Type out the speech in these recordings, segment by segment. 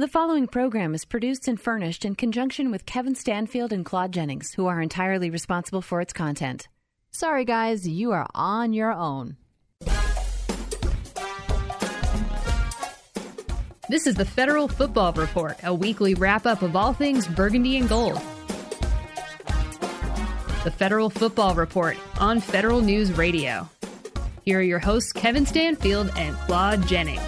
The following program is produced and furnished in conjunction with Kevin Stanfield and Claude Jennings, who are entirely responsible for its content. Sorry, guys, you are on your own. This is the Federal Football Report, a weekly wrap up of all things burgundy and gold. The Federal Football Report on Federal News Radio. Here are your hosts, Kevin Stanfield and Claude Jennings.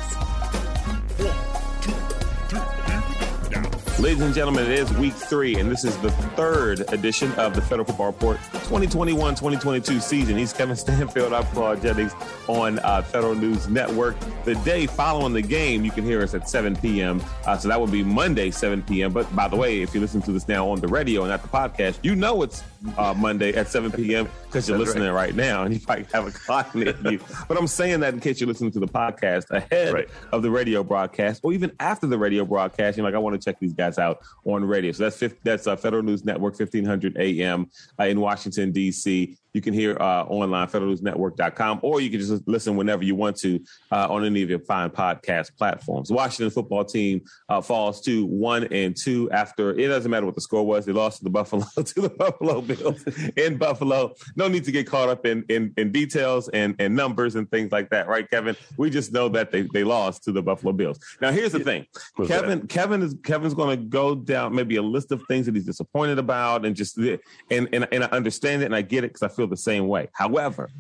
Ladies and gentlemen, it is week three, and this is the third edition of the Federal Football Report 2021 2022 season. He's Kevin Stanfield. I'm Claude Jennings on uh, Federal News Network. The day following the game, you can hear us at 7 p.m. Uh, so that would be Monday, 7 p.m. But by the way, if you listen to this now on the radio and not the podcast, you know it's uh, Monday at 7 p.m. because you're listening right. right. now and you might have a clock near you. But I'm saying that in case you're listening to the podcast ahead right. of the radio broadcast or even after the radio broadcast. You're like, I want to check these guys out on radio. So that's that's uh, Federal News Network, 1500 AM uh, in Washington, D.C. You can hear uh, online, federalnewsnetwork.com, or you can just listen whenever you want to uh, on any of your fine podcast platforms. Washington football team uh, falls to one and two after it doesn't matter what the score was. They lost to the Buffalo to the Buffalo Bills in Buffalo. No need to get caught up in in, in details and, and numbers and things like that, right, Kevin? We just know that they, they lost to the Buffalo Bills. Now, here's the thing, What's Kevin. That? Kevin is Kevin's going to go down maybe a list of things that he's disappointed about, and just and and, and I understand it and I get it because I feel feel the same way. However,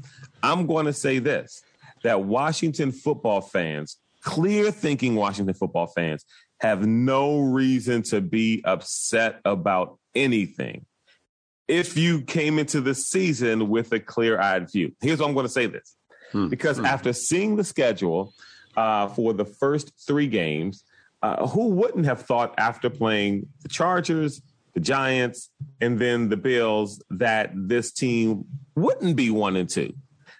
I'm going to say this that Washington football fans, clear thinking Washington football fans, have no reason to be upset about anything if you came into the season with a clear eyed view. Here's what I'm going to say this hmm. because hmm. after seeing the schedule uh, for the first three games, uh, who wouldn't have thought after playing the Chargers, the Giants, and then the Bills that this team wouldn't be one and two.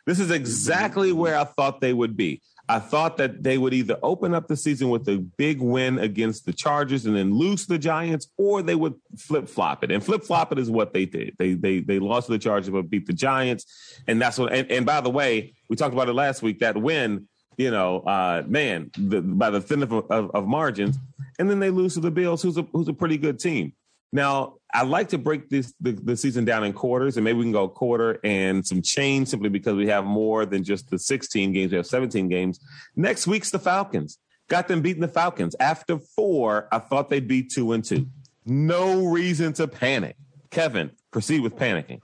This is exactly where I thought they would be. I thought that they would either open up the season with a big win against the Chargers and then lose the Giants, or they would flip flop it. And flip flop it is what they did. They they they lost to the Chargers but beat the Giants, and that's what. And, and by the way, we talked about it last week. That win, you know, uh, man, the, by the thin of, of, of margins, and then they lose to the Bills, who's a who's a pretty good team. Now, I like to break this the, the, season down in quarters, and maybe we can go quarter and some change simply because we have more than just the 16 games. We have 17 games. Next week's the Falcons. Got them beating the Falcons. After four, I thought they'd be two and two. No reason to panic. Kevin, proceed with panicking.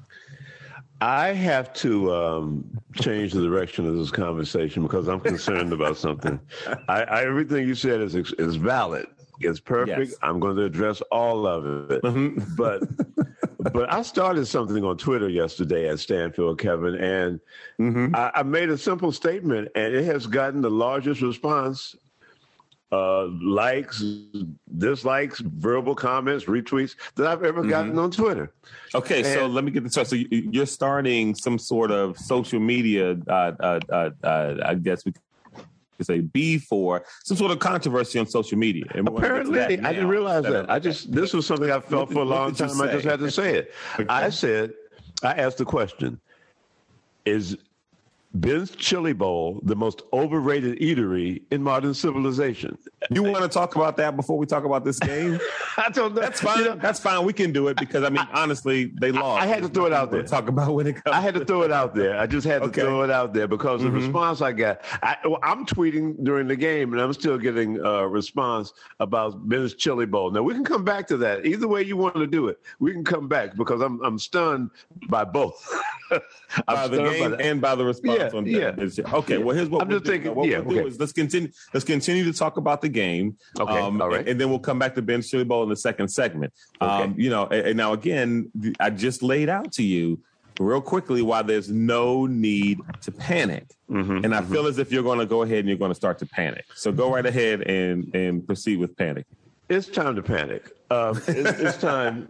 I have to um, change the direction of this conversation because I'm concerned about something. I, I, everything you said is is valid. It's perfect. Yes. I'm going to address all of it. Mm-hmm. But but I started something on Twitter yesterday at Stanfield, Kevin, and mm-hmm. I, I, made a simple statement, and it has gotten the largest response. Uh, likes, dislikes, verbal comments, retweets that I've ever mm-hmm. gotten on Twitter. Okay, and, so let me get this. right. So you're starting some sort of social media, uh, uh, uh, uh I guess we to say B for some sort of controversy on social media. Apparently, I didn't realize that. I just this was something I felt for a long time. I just had to say it. okay. I said, I asked the question: Is Ben's Chili Bowl, the most overrated eatery in modern civilization. You want to talk about that before we talk about this game? I don't know. That's fine. You know, That's fine. We can do it because I mean, I, honestly, they lost. I had to throw it out there. Talk about when it comes. I had to throw it out there. I just had to throw it out there because mm-hmm. the response I got. I, am tweeting during the game, and I'm still getting a response about Ben's Chili Bowl. Now we can come back to that. Either way you want to do it, we can come back because I'm I'm stunned by both. by the game and by the response yeah, on yeah. Okay, well here's what I'm just doing. thinking. What yeah, we'll okay. is let's continue. Let's continue to talk about the game. Okay, um, all right, and, and, then we'll come back to Ben Chili Bowl in the second segment. Okay. Um, you know, and, and now again, I just laid out to you real quickly why there's no need to panic. Mm-hmm, and I mm-hmm. feel as if you're going to go ahead and you're going to start to panic. So go right ahead and and proceed with panic. It's time to panic. Um, it's, it's, time.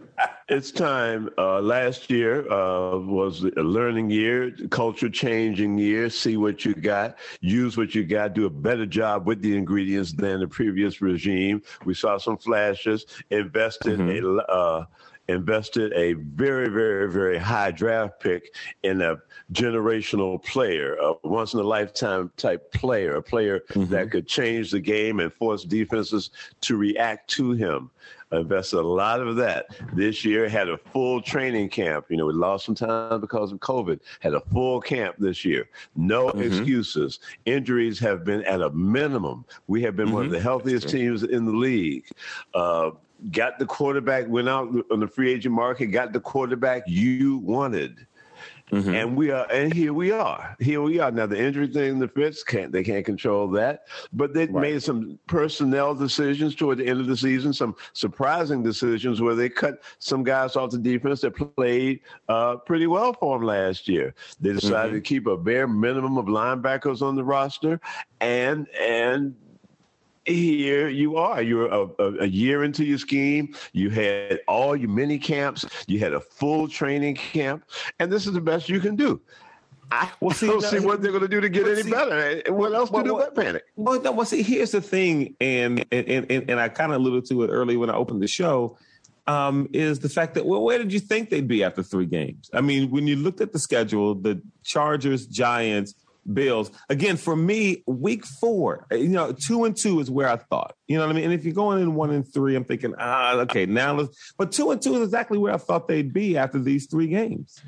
It's time. Uh, last year uh, was a learning year, culture changing year. See what you got, use what you got, do a better job with the ingredients than the previous regime. We saw some flashes. Invested mm-hmm. a, uh, invested a very, very, very high draft pick in a generational player, a once in a lifetime type player, a player mm-hmm. that could change the game and force defenses to react to him invested a lot of that this year. Had a full training camp. You know, we lost some time because of COVID. Had a full camp this year. No mm-hmm. excuses. Injuries have been at a minimum. We have been mm-hmm. one of mm-hmm. the healthiest teams in the league. Uh, got the quarterback, went out on the free agent market, got the quarterback you wanted. Mm-hmm. And we are, and here we are. Here we are. Now the injury thing, the Fitz can't they can't control that, but they right. made some personnel decisions toward the end of the season, some surprising decisions where they cut some guys off the defense that played uh, pretty well for them last year. They decided mm-hmm. to keep a bare minimum of linebackers on the roster, and and here you are. You're a, a, year into your scheme. You had all your mini camps. You had a full training camp, and this is the best you can do. I well, see, don't no, see what they're going to do to get any see, better. What else well, to do well, but panic? Well, no, well, see, here's the thing, and and and, and I kind of alluded to it earlier when I opened the show. Um, is the fact that well, where did you think they'd be after three games? I mean, when you looked at the schedule, the Chargers, Giants, Bills. Again, for me, week four, you know, two and two is where I thought. You know what I mean? And if you're going in one and three, I'm thinking, ah, okay, now let's. But two and two is exactly where I thought they'd be after these three games.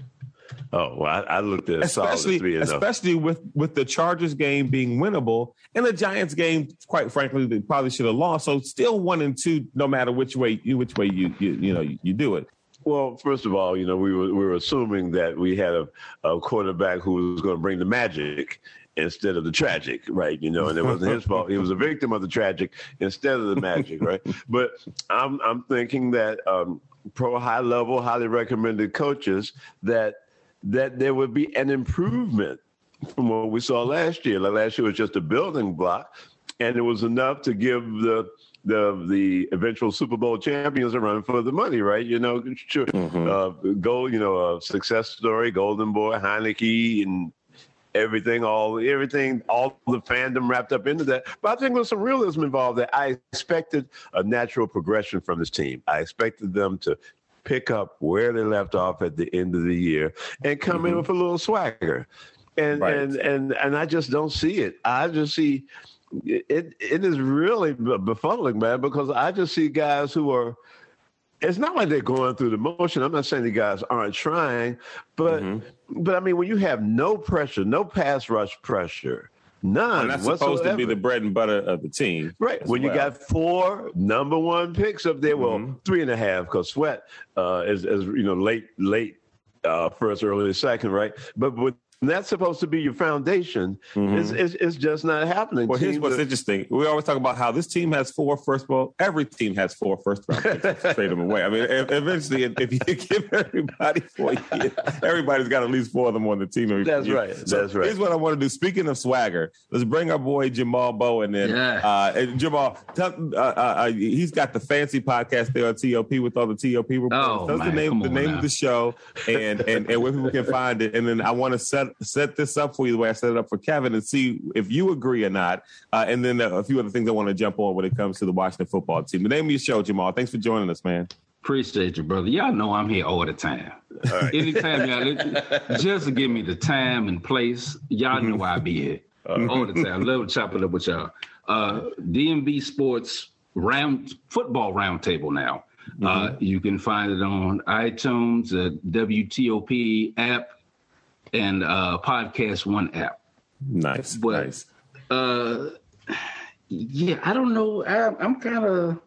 Oh, well, I, I looked at especially, especially with with the Chargers game being winnable and the Giants game, quite frankly, they probably should have lost. So still one and two, no matter which way you which way you you you know you, you do it. Well, first of all, you know, we were we were assuming that we had a, a quarterback who was going to bring the magic instead of the tragic, right? You know, and it wasn't his fault. He was a victim of the tragic instead of the magic, right? But I'm I'm thinking that um, pro high level, highly recommended coaches that that there would be an improvement from what we saw last year. Like last year was just a building block, and it was enough to give the the the eventual Super Bowl champions a run for the money, right? You know, sure, mm-hmm. uh, gold, you know, a success story, Golden Boy, Heinicke, and everything, all everything, all the fandom wrapped up into that. But I think there's some realism involved. That I expected a natural progression from this team. I expected them to pick up where they left off at the end of the year and come mm-hmm. in with a little swagger. And right. and and and I just don't see it. I just see it it is really befuddling, man, because I just see guys who are. It's not like they're going through the motion. I'm not saying the guys aren't trying, but mm-hmm. but I mean when you have no pressure, no pass rush pressure, None. And that's whatsoever. supposed to be the bread and butter of the team. Right. When well. you got four number one picks up there, well, mm-hmm. three and a half, because Sweat uh, is, is, you know, late, late uh, first, early second, right? But with that's supposed to be your foundation. Mm-hmm. It's, it's, it's, just not happening. Well, here's what's are, interesting. We always talk about how this team has four first. Well, every team has four first round picks. Trade them away. I mean, eventually, if you give everybody four years, everybody's got at least four of them on the team. That's right. So That's right. Here's what I want to do. Speaking of swagger, let's bring our boy Jamal Bowen in. Yeah. Uh, and Jamal, tell, uh, uh, uh, he's got the fancy podcast there on TOP with all the TOP reporters. Oh, tell man, the name, the name of the show, and, and and where people can find it. And then I want to set set this up for you the way I set it up for Kevin and see if you agree or not. Uh, and then a few other things I want to jump on when it comes to the Washington football team. The name of your show, Jamal. Thanks for joining us, man. Appreciate you, brother. Y'all know I'm here all the time. All right. Anytime y'all just give me the time and place, y'all know why I be here all the time. Love to chop it up with y'all. Uh, DMV Sports round football roundtable now. Uh, mm-hmm. Uh, you can find it on iTunes, the WTOP app, and uh, Podcast One app. Nice, but, nice. Uh, yeah, I don't know. I, I'm kind of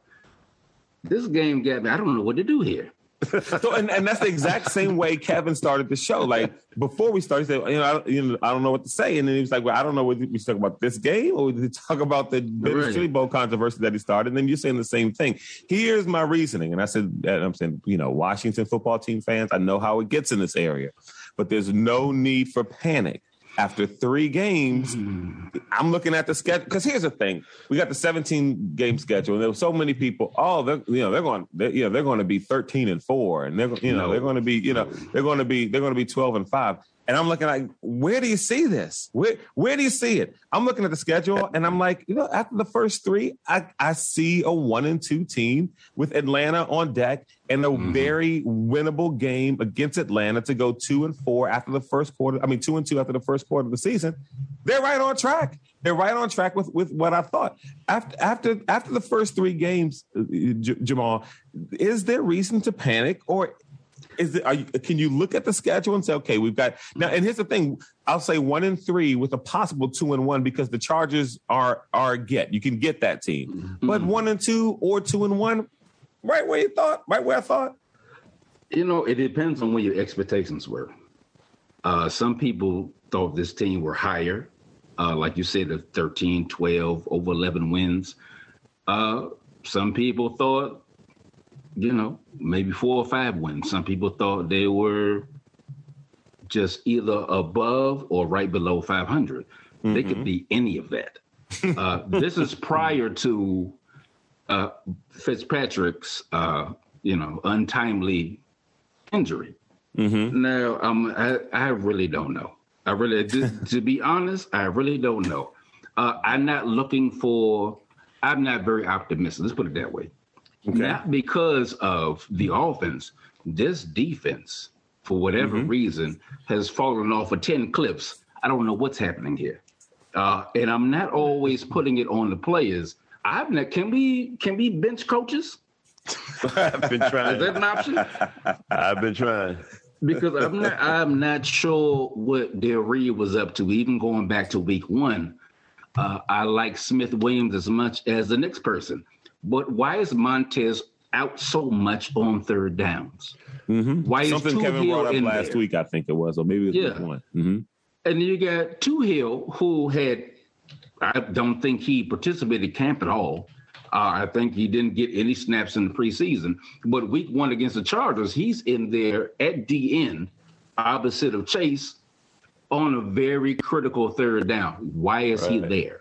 this game got me. I don't know what to do here. so, and, and that's the exact same way Kevin started the show. Like before we started, he said, you know, I, you know, I don't know what to say, and then he was like, "Well, I don't know whether we talk about this game or we talk about the right. Bowl controversy that he started." And then you're saying the same thing. Here's my reasoning, and I said, I'm saying, you know, Washington football team fans, I know how it gets in this area but there's no need for panic. After three games, mm. I'm looking at the schedule because here's the thing: we got the 17 game schedule, and there were so many people. Oh, they're you know they're going, they're, you know they're going to be 13 and four, and they're you know no. they're going to be you know they're going to be they're going to be 12 and five. And I'm looking like, where do you see this? Where where do you see it? I'm looking at the schedule and I'm like, you know, after the first three, I, I see a one and two team with Atlanta on deck and a mm-hmm. very winnable game against Atlanta to go two and four after the first quarter. I mean, two and two after the first quarter of the season. They're right on track. They're right on track with, with what I thought. After after after the first three games, uh, J- Jamal, is there reason to panic or is it, you, can you look at the schedule and say, okay, we've got now? And here's the thing: I'll say one and three with a possible two and one because the Chargers are are get you can get that team, mm-hmm. but one and two or two and one, right where you thought, right where I thought. You know, it depends on what your expectations were. Uh, some people thought this team were higher, uh, like you said, the 13, 12, over 11 wins. Uh, some people thought you know, maybe four or five wins. Some people thought they were just either above or right below 500. Mm-hmm. They could mm-hmm. be any of that. Uh, this is prior to uh, Fitzpatrick's, uh, you know, untimely injury. Mm-hmm. Now, um, I, I really don't know. I really, to, to be honest, I really don't know. Uh, I'm not looking for. I'm not very optimistic. Let's put it that way. Okay. Not because of the offense, this defense, for whatever mm-hmm. reason, has fallen off of 10 clips. I don't know what's happening here. Uh, and I'm not always putting it on the players. I've not, can we can we bench coaches? I've been trying. Is that an option? I've been trying. Because I'm not I'm not sure what Del Rio was up to, even going back to week one. Uh, I like Smith Williams as much as the next person. But why is Montez out so much on third downs? Mm-hmm. Why Something Kevin Hill brought up last there? week, I think it was, or maybe it was yeah. one. Mm-hmm. And you got Toohill, who had, I don't think he participated camp at all. Uh, I think he didn't get any snaps in the preseason. But week one against the Chargers, he's in there at the end, opposite of Chase, on a very critical third down. Why is right. he there?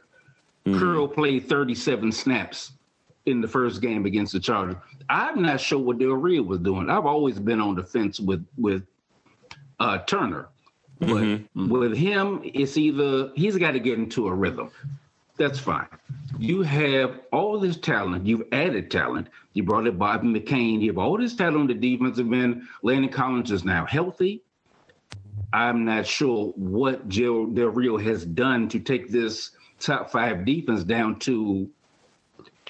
Mm-hmm. Curl played 37 snaps in the first game against the Chargers. I'm not sure what Del Rio was doing. I've always been on the fence with with uh, Turner, but mm-hmm. with him, it's either he's got to get into a rhythm. That's fine. You have all this talent. You've added talent. You brought in Bobby McCain. You have all this talent on the defensive end. Landon Collins is now healthy. I'm not sure what Del Rio has done to take this top five defense down to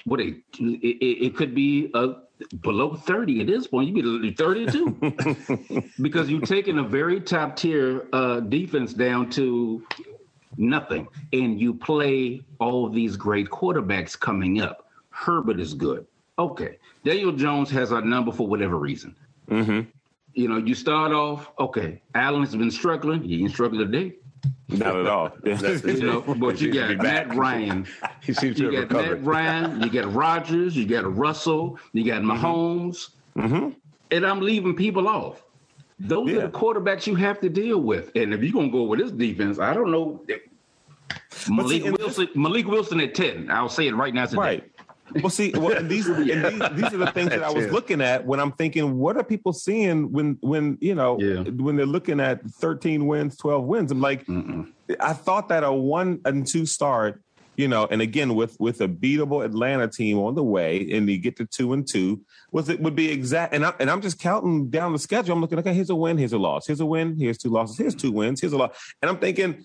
what it, it, it could be a below 30 at this point. You'd be 32 because you've taken a very top tier uh, defense down to nothing, and you play all these great quarterbacks coming up. Herbert is good. Okay. Daniel Jones has a number for whatever reason. Mm-hmm. You know, you start off, okay, Allen's been struggling. He ain't struggling today. Not at all. you know, but you got Matt Ryan. he seems to you have got recovered. Matt Ryan. You got Rodgers. You got Russell. You got mm-hmm. Mahomes. Mm-hmm. And I'm leaving people off. Those yeah. are the quarterbacks you have to deal with. And if you're gonna go with this defense, I don't know. Malik see, Wilson. This, Malik Wilson at ten. I'll say it right now today. Right. Well, see, well, and these, yeah. and these, these are the things that I was looking at when I'm thinking, what are people seeing when, when you know, yeah. when they're looking at 13 wins, 12 wins? I'm like, Mm-mm. I thought that a one and two start, you know, and again with with a beatable Atlanta team on the way, and you get to two and two, was it would be exact. And I and I'm just counting down the schedule. I'm looking, okay, here's a win, here's a loss, here's a win, here's two losses, here's two wins, here's a loss, and I'm thinking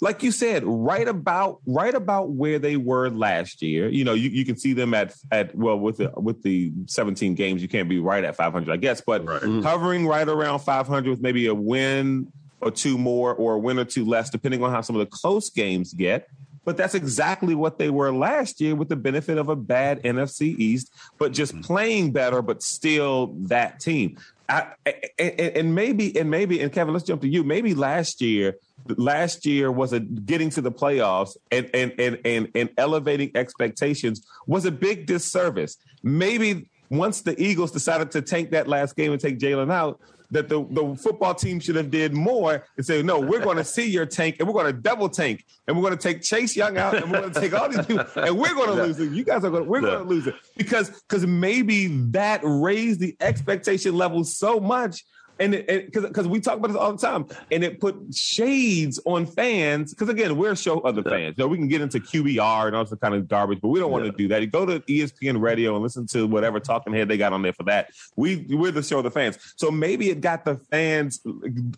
like you said, right about right about where they were last year. You know, you, you can see them at at well with the with the 17 games, you can't be right at 500, I guess, but right. Mm-hmm. hovering right around 500 with maybe a win or two more or a win or two less, depending on how some of the close games get. But that's exactly what they were last year with the benefit of a bad NFC East, but just mm-hmm. playing better, but still that team. I, and maybe, and maybe, and Kevin, let's jump to you. Maybe last year last year was a getting to the playoffs and and and and, and elevating expectations was a big disservice. Maybe once the Eagles decided to tank that last game and take Jalen out, that the, the football team should have did more and say, no, we're going to see your tank and we're going to double tank and we're going to take Chase Young out and we're going to take all these people and we're going to yeah. lose it. You guys are going to, we're yeah. going to lose it because because maybe that raised the expectation level so much and because because we talk about this all the time, and it put shades on fans. Because again, we're a show other fans. You know, we can get into QBR and all this kind of garbage, but we don't want to do that. You go to ESPN Radio and listen to whatever talking head they got on there for that. We we're the show of the fans. So maybe it got the fans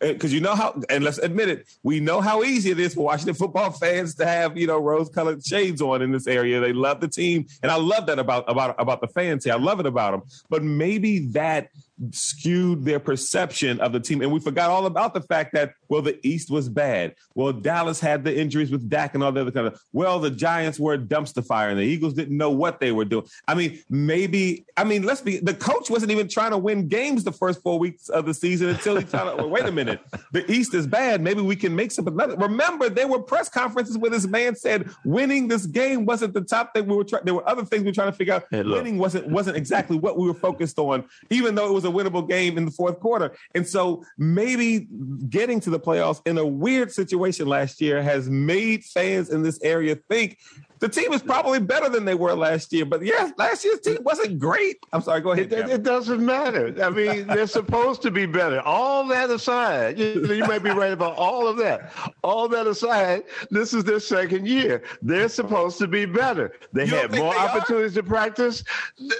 eh, because you know how, and let's admit it, we know how easy it is for Washington football fans to have you know rose colored shades on in this area. They love the team, and I love that about about about the fans here. I love it about them. But maybe that skewed their perception of the team. And we forgot all about the fact that, well, the East was bad. Well, Dallas had the injuries with Dak and all the other kind of, well, the Giants were a dumpster fire and the Eagles didn't know what they were doing. I mean, maybe, I mean, let's be, the coach wasn't even trying to win games the first four weeks of the season until he thought, well, wait a minute, the East is bad. Maybe we can make something. Remember, there were press conferences where this man said winning this game wasn't the top thing we were trying, there were other things we were trying to figure out. Hey, winning wasn't, wasn't exactly what we were focused on, even though it was a winnable game in the fourth quarter. And so maybe getting to the playoffs in a weird situation last year has made fans in this area think the team is probably better than they were last year. But yeah, last year's team wasn't great. I'm sorry, go ahead. It, it doesn't matter. I mean, they're supposed to be better. All that aside, you, you might be right about all of that. All that aside, this is their second year. They're supposed to be better. They had more they opportunities are? to practice.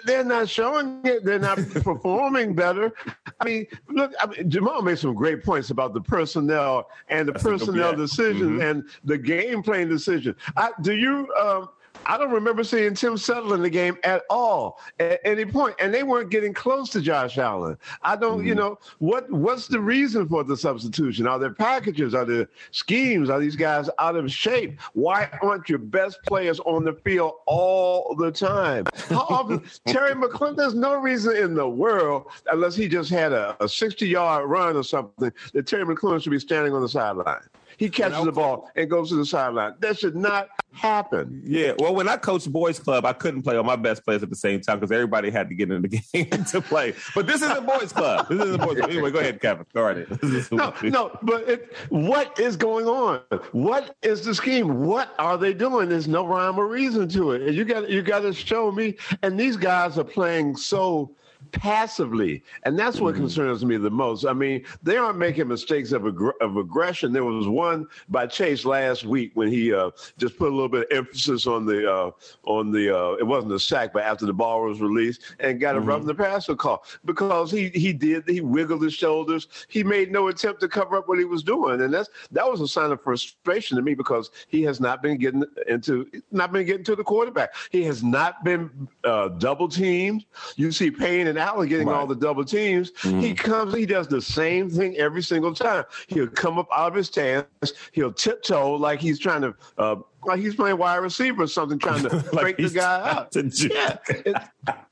They're not showing it. They're not performing better. I mean, look, I mean, Jamal made some great points about the personnel and the That's personnel decisions mm-hmm. and the game plan decision. I, do you? Uh, um, I don't remember seeing Tim Settle in the game at all at any point, and they weren't getting close to Josh Allen. I don't, mm-hmm. you know, what what's the reason for the substitution? Are there packages? Are there schemes? Are these guys out of shape? Why aren't your best players on the field all the time? How often Terry McLaurin? There's no reason in the world, unless he just had a, a 60 yard run or something, that Terry McLaurin should be standing on the sideline. He catches the ball and goes to the sideline. That should not happen. Yeah. Well, when I coached boys club, I couldn't play all my best players at the same time because everybody had to get in the game to play. But this is a boys club. This is a boys club. Anyway, go ahead, Kevin. Go right No, no, but it, what is going on? What is the scheme? What are they doing? There's no rhyme or reason to it. You got you got to show me. And these guys are playing so passively. And that's what mm-hmm. concerns me the most. I mean, they aren't making mistakes of, ag- of aggression. There was one by Chase last week when he uh, just put a little bit of emphasis on the, uh, on the uh, it wasn't a sack, but after the ball was released and got mm-hmm. a roughing the passer call because he, he did, he wiggled his shoulders. He made no attempt to cover up what he was doing. And that's, that was a sign of frustration to me because he has not been getting into, not been getting to the quarterback. He has not been uh, double teamed. You see Payne and Allen getting right. all the double teams. Mm-hmm. He comes, he does the same thing every single time. He'll come up out of his stance, he'll tiptoe like he's trying to uh, like he's playing wide receiver or something, trying to like break the guy out. Yeah,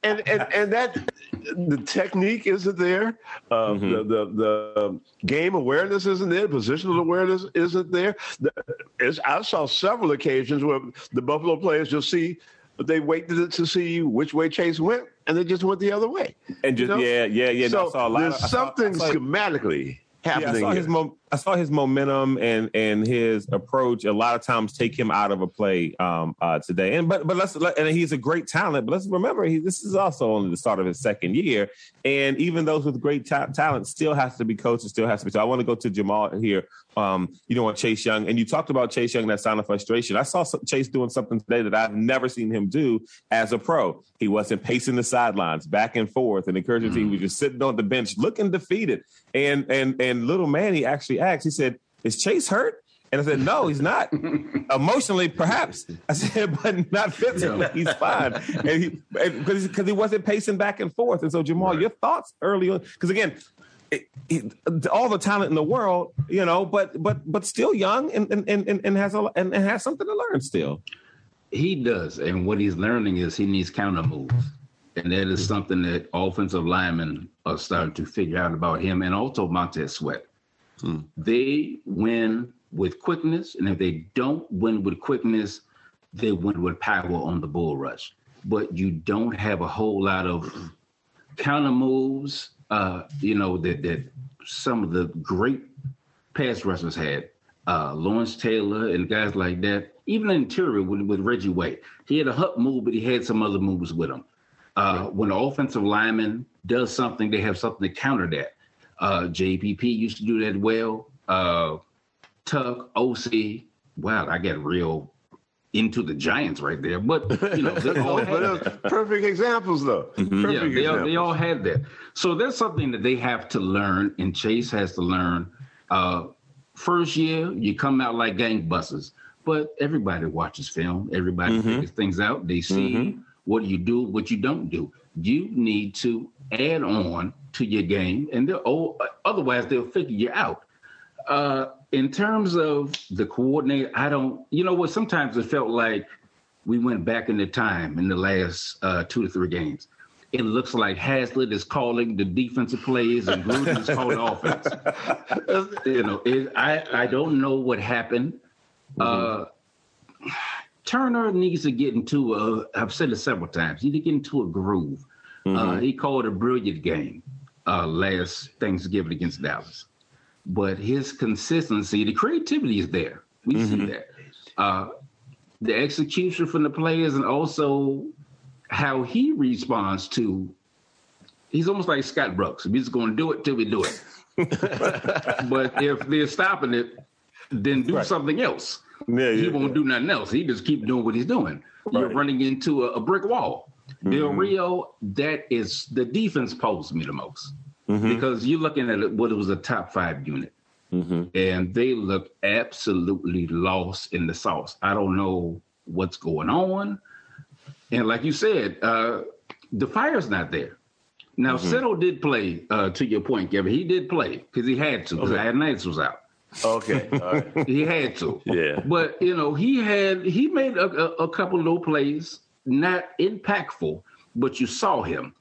and, and and that the technique isn't there, uh, mm-hmm. the, the, the game awareness isn't there, positional awareness isn't there. The, I saw several occasions where the Buffalo players just see they waited to see which way Chase went and they just went the other way. And just you know? yeah, yeah, yeah. So no, there's of, something saw, schematically happening. Yeah, I saw his mo- I saw his momentum and and his approach a lot of times take him out of a play um, uh, today. And but but let's let, and he's a great talent. But let's remember he, this is also only the start of his second year. And even those with great ta- talent still has to be coached. and Still has to be. So I want to go to Jamal here. Um, you know, on Chase Young, and you talked about Chase Young that sound of frustration. I saw Chase doing something today that I've never seen him do as a pro. He wasn't pacing the sidelines back and forth and encouraging mm. team. He was just sitting on the bench looking defeated. And and and little Manny actually asked. He said, "Is Chase hurt?" And I said, "No, he's not. Emotionally, perhaps." I said, "But not physically. He's fine." And because because he wasn't pacing back and forth. And so, Jamal, right. your thoughts early on? Because again, it, it, all the talent in the world, you know, but but but still young and and and, and has a and, and has something to learn still. He does, and what he's learning is he needs counter moves, and that is something that offensive linemen are starting to figure out about him, and also Montez Sweat. Hmm. They win with quickness, and if they don't win with quickness, they win with power on the bull rush. But you don't have a whole lot of counter moves, uh, you know, that that some of the great pass rushers had. Uh, Lawrence Taylor and guys like that. Even interior with, with Reggie White, he had a hump move, but he had some other moves with him. Uh, when the offensive lineman does something, they have something to counter that. Uh, JPP used to do that well. Uh, Tuck, Osi. Wow, I get real into the Giants right there. But you know, they all had perfect examples though. Mm-hmm. Perfect yeah, they examples. all, they all had that. So that's something that they have to learn, and Chase has to learn. Uh, first year, you come out like gangbusters, but everybody watches film. Everybody mm-hmm. figures things out. They see mm-hmm. what you do, what you don't do. You need to add on to your game, and they'll, oh, otherwise they'll figure you out. Uh, in terms of the coordinator, I don't. You know what? Sometimes it felt like we went back in the time in the last uh, two to three games. It looks like Haslett is calling the defensive plays and Gruden is calling offense. you know, it, I I don't know what happened. Mm-hmm. Uh, Turner needs to get into a. I've said it several times. He needs to get into a groove. Mm-hmm. Uh, he called a brilliant game uh, last Thanksgiving against Dallas but his consistency, the creativity is there. We mm-hmm. see that. Uh, the execution from the players and also how he responds to he's almost like Scott Brooks. We're just going to do it till we do it. but if they're stopping it, then do right. something else. Yeah, he yeah, won't yeah. do nothing else. He just keep doing what he's doing. Right. You're running into a, a brick wall. Mm-hmm. Del Rio, that is the defense poses me the most mm-hmm. because you're looking at what it was a top five unit. Mm-hmm. And they look absolutely lost in the sauce. I don't know what's going on. And like you said, uh, the fire's not there. Now, mm did play, uh, to your point, Kevin. He did play because he had to, because okay. Was out. Okay. he had to. Yeah. But, you know, he had, he made a, a, a couple low plays, not impactful, but you saw him.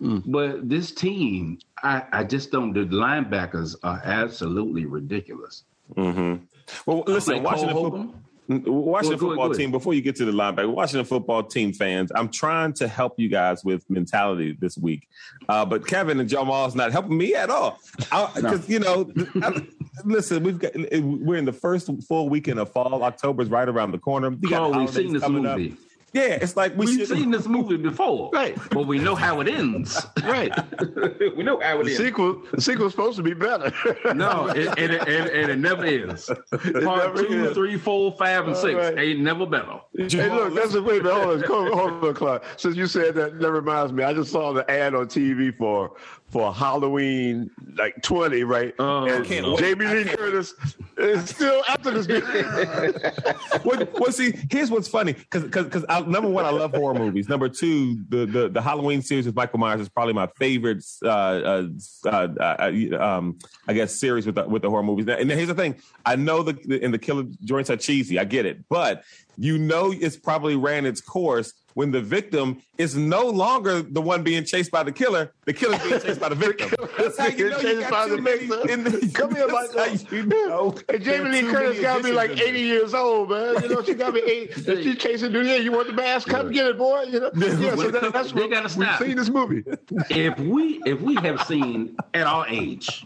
Mm. But this team, I, I just don't. The linebackers are absolutely ridiculous. Mm-hmm. Well, listen, like Washington football. Washington go, football go, go team. Before you get to the linebacker, Washington football team fans, I'm trying to help you guys with mentality this week, uh, but Kevin and Jamal's not helping me at all. Because no. you know, I, listen, we've got we're in the first full weekend of fall. October's right around the corner. We got oh, we've seen this movie. Up. Yeah, it's like we have seen this movie before, right? But we know how it ends, right? we know how it the ends. Sequel, the sequel's supposed to be better. no, it, and, it, and, and, it never is. It Part never two, is. three, four, five, and All six right. ain't never better. Hey, look, that's a wait a minute. Hold on, hold on, Clark. Since you said that, that reminds me. I just saw the ad on TV for for Halloween like 20, right? Oh, and Jamie Lee Curtis is still after this. well, well, see, here's what's funny because because number one, I love horror movies. Number two, the the, the Halloween series with Michael Myers is probably my favorite. Uh, uh, uh, uh um, I guess series with the, with the horror movies. And here's the thing: I know the, the and the killer joints are cheesy. I get it, but you know it's probably ran its course when the victim is no longer the one being chased by the killer, the killer's being chased by the victim. That's how you know you got too many. In the, Come here, Michael. You know, hey, Jamie Lee Curtis got to be like 80 years old, man. You know, she got to be 80. If she's chasing you, yeah, you want the mask? Come get it, boy. You know, yeah. So that, that's they gotta stop. we've seen this movie. If we if we have seen at our age,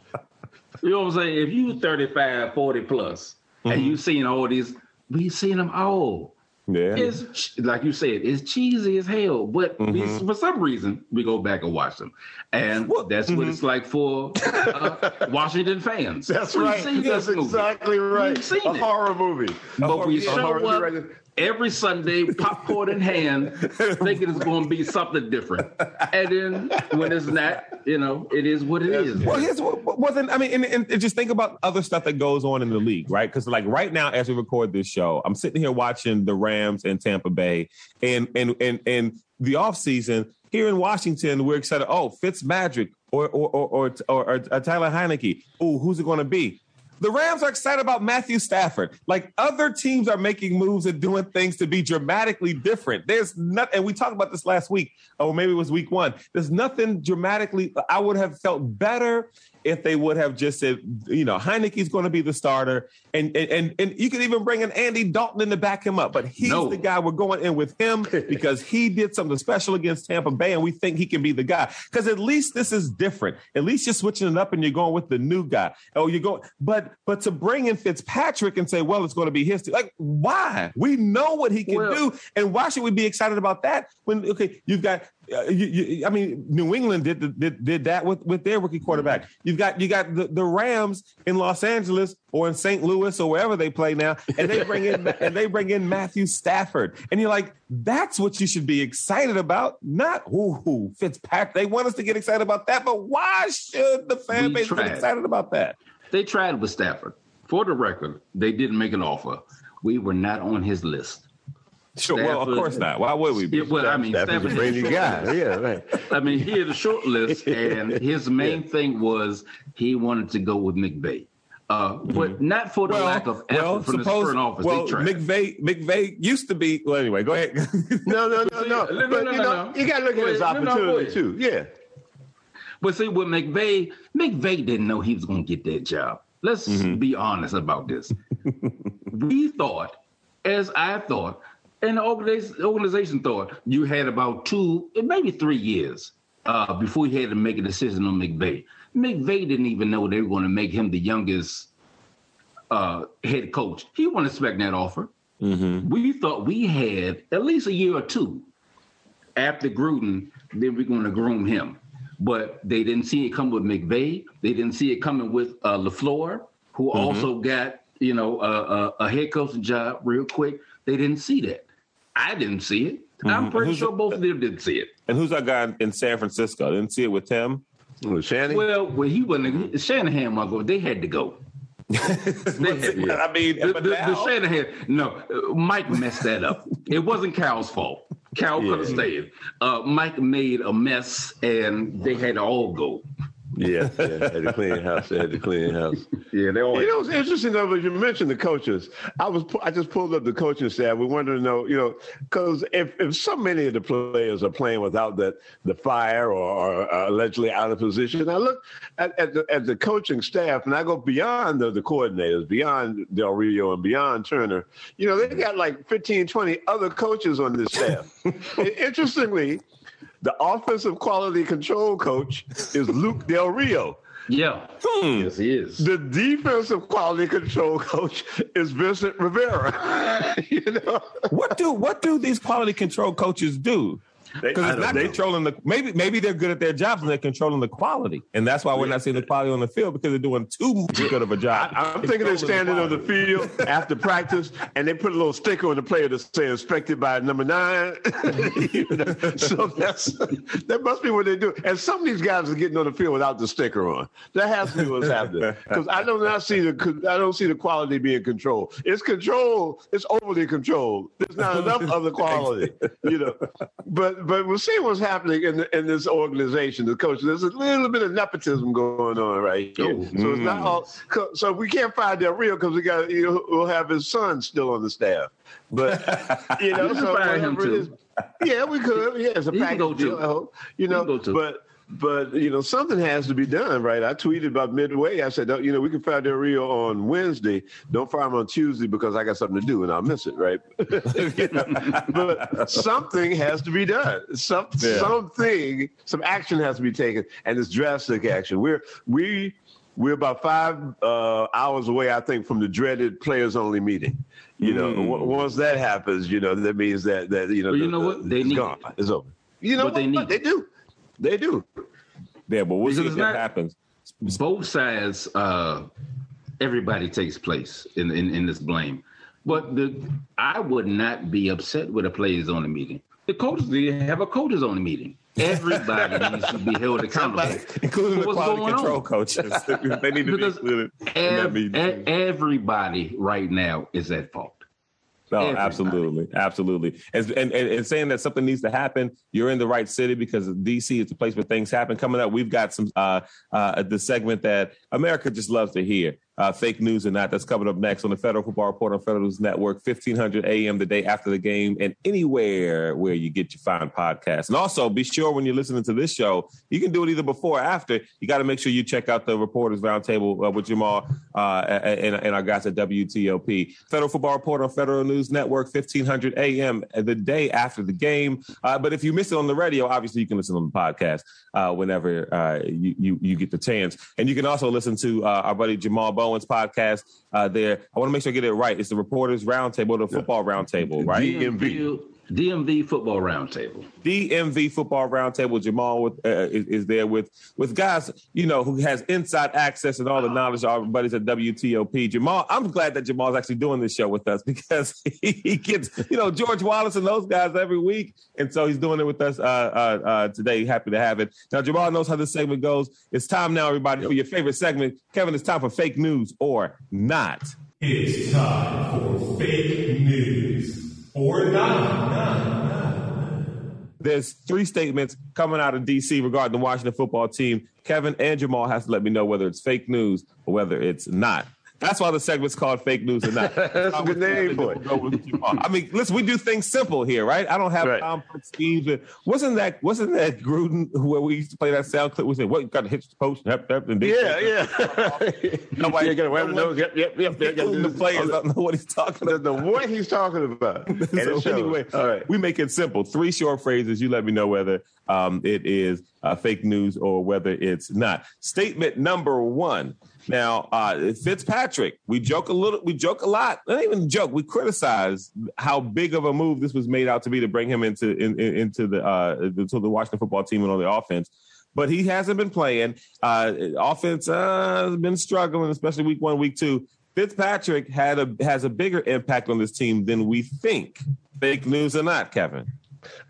you know what I'm saying? If you 35, 40 plus, mm-hmm. and you've seen all these, we've seen them all. Yeah. It's like you said, it's cheesy as hell. But mm-hmm. we, for some reason, we go back and watch them, and that's mm-hmm. what it's like for uh, Washington fans. That's We've right. That's exactly right. We've seen a it. horror movie, but we show up every Sunday, popcorn in hand, thinking it's going to be something different. And then when it's not, you know, it is what it is. Well, here's what wasn't. I mean, and, and, just think about other stuff that goes on in the league, right? Because like right now, as we record this show, I'm sitting here watching the Rams and Tampa Bay, and and and and the off season here in Washington, we're excited. Oh, Fitz Magic or or or or, or, or Tyler Heinicke. Oh, who's it going to be? The Rams are excited about Matthew Stafford. Like other teams are making moves and doing things to be dramatically different. There's nothing, and we talked about this last week, or maybe it was week one. There's nothing dramatically. I would have felt better if they would have just said, you know, Heinicke's going to be the starter, and and and you could even bring in Andy Dalton in to back him up. But he's no. the guy we're going in with him because he did something special against Tampa Bay, and we think he can be the guy. Because at least this is different. At least you're switching it up and you're going with the new guy. Oh, you're going, but but to bring in Fitzpatrick and say, well, it's going to be his. Like, why? We know what he can well, do, and why should we be excited about that? When okay, you've got Uh, you, you, I mean, New England did, did did that with, with their rookie quarterback. Mm-hmm. You've got you got the, the Rams in Los Angeles or in St. Louis or wherever they play now, and they bring in and they bring in Matthew Stafford, and you're like, that's what you should be excited about, not ooh, Fitzpatrick. They want us to get excited about that, but why should the fan we base tried. get excited about that? They tried with Stafford. For the record, they didn't make an offer. We were not on his list. Sure. Stafford, well, of course not. Why would we be? well, I mean, Stafford's Stafford a guy. Yeah, right. I mean, he had a short list, and his main yeah. thing was he wanted to go with McVay. Uh, but mm-hmm. not for the well, lack of effort well, from suppose, the front office. Well, McVay, McVay used to be. Well, anyway, go ahead. no, no, no, no. no, but, no, you, know, you got to look at his opportunity too. Yeah. But see, with McVay, McVay didn't know he was going to get that job. Let's mm-hmm. be honest about this. we thought, as I thought, and the organization, organization thought you had about two, maybe three years uh, before you had to make a decision on McVay. McVay didn't even know they were going to make him the youngest uh, head coach. He wasn't expecting that offer. Mm-hmm. We thought we had at least a year or two after Gruden, then we're going to groom him. But they didn't see it coming with McVay. They didn't see it coming with uh, LaFleur, who mm-hmm. also got you know a, a, a head coaching job real quick. They didn't see that. I didn't see it. Mm-hmm. I'm pretty sure both of them didn't see it. And who's that guy in San Francisco? I didn't see it with Tim. With Shanahan? Well, well, he wasn't. Shanahan was go. They had to go. they had. I mean, the, the, the, Shanahan. No, Mike messed that up. it wasn't Kyle's fault. Cal yeah. could have stayed. Uh, Mike made a mess, and they had to all go. Yeah, yeah, had to clean house. They had to clean house. Yeah, they all. You know, it's interesting though. But you mentioned the coaches. I was, I just pulled up the coaching staff. We wanted to know, you know, because if if so many of the players are playing without that the fire or, or allegedly out of position, I look at, at the at the coaching staff, and I go beyond the, the coordinators, beyond Del Rio and beyond Turner. You know, they got like 15, 20 other coaches on this staff. Interestingly the offensive quality control coach is Luke Del Rio. Yeah. Hmm. Yes, he is. The defensive quality control coach is Vincent Rivera. you know? What do what do these quality control coaches do? Because it's not know. controlling the maybe maybe they're good at their jobs and they're controlling the quality, and that's why we're not seeing the quality on the field because they're doing too good of a job. I, am thinking they're standing the on the field after practice and they put a little sticker on the player to say inspected by number nine. you know? So that's that must be what they do. And some of these guys are getting on the field without the sticker on. That has to be what's happening because I do not see the I don't see the quality being controlled. It's controlled. It's overly controlled. There's not enough of the quality, you know. But but we'll see what's happening in the, in this organization. The coach, there's a little bit of nepotism going on right here. Oh, so it's not mm. all. So we can't find that real because we got you know, we'll have his son still on the staff. But you know, so whatever it is, yeah, we could. Yeah, it's a package deal. You know, but but you know something has to be done, right? I tweeted about midway. I said, you know, we can fire Del Rio on Wednesday. Don't fire him on Tuesday because I got something to do and I'll miss it, right? but something has to be done. Some yeah. something, some action has to be taken, and it's drastic action. We're we we're about five uh, hours away, I think, from the dreaded players only meeting. You know, mm. w- once that happens, you know, that means that that you know, well, you the, know what they it's need. Gone. It's over. You know what, what? they need. They do. They do. Yeah, but we'll see if that happens. Both sides, uh, everybody takes place in, in, in this blame. But the I would not be upset with a players only meeting. The coaches they have a coaches only meeting. Everybody needs to be held accountable, including the quality control on. coaches. they need to because be included. Ev- everybody right now is at fault. No, Everybody. absolutely, absolutely. And, and, and saying that something needs to happen, you're in the right city because DC is the place where things happen. Coming up, we've got some uh, uh, the segment that America just loves to hear uh, fake news or not. That's coming up next on the Federal Football Report on Federal News Network, 1500 AM the day after the game, and anywhere where you get your fine podcasts. And also be sure when you're listening to this show, you can do it either before or after. You got to make sure you check out the Reporters Roundtable uh, with Jamal uh, and, and, our guys at WTOP. Federal Football Report on Federal News Network, 1500 AM the day after the game. Uh, but if you miss it on the radio, obviously you can listen on the podcast uh, whenever uh, you, you, you get the chance. And you can also listen to our buddy Jamal Bowen Owens podcast uh, there. I want to make sure I get it right. It's the Reporters Roundtable, the Football Roundtable, right? DMV. DMV Football Roundtable. DMV Football Roundtable. Jamal with, uh, is, is, there with with guys, you know, who has inside access and all the knowledge of our buddies at WTOP. Jamal, I'm glad that Jamal's actually doing this show with us because he, he gets, you know, George Wallace and those guys every week, and so he's doing it with us uh, uh, uh today. Happy to have it. Now, Jamal knows how this segment goes. It's time now, everybody, for your favorite segment. Kevin, it's time for fake news or not. It's time for fake news or not. There's three statements coming out of DC regarding the Washington football team. Kevin and Jamal has to let me know whether it's fake news or whether it's not. That's why the segment's called fake news or not. That's a good name for it. I mean, listen, we do things simple here, right? I don't have right. complex schemes. Wasn't that wasn't that Gruden where we used to play that sound clip? We said, "What you got to hit the post and up, and yeah, yeah. Nobody yeah, got to wear the nose. Yep, yep, yep. The players don't know what he's talking about. The, the what he's talking about. so anyway, all right, we make it simple. Three short phrases. You let me know whether um, it is uh, fake news or whether it's not. Statement number one. Now, uh, Fitzpatrick, we joke a little, we joke a lot. Not even joke. We criticize how big of a move this was made out to be to bring him into in, in, into the uh, the Washington football team and on the offense. But he hasn't been playing. Uh, offense uh, has been struggling, especially week one, week two. Fitzpatrick had a has a bigger impact on this team than we think. Fake news or not, Kevin?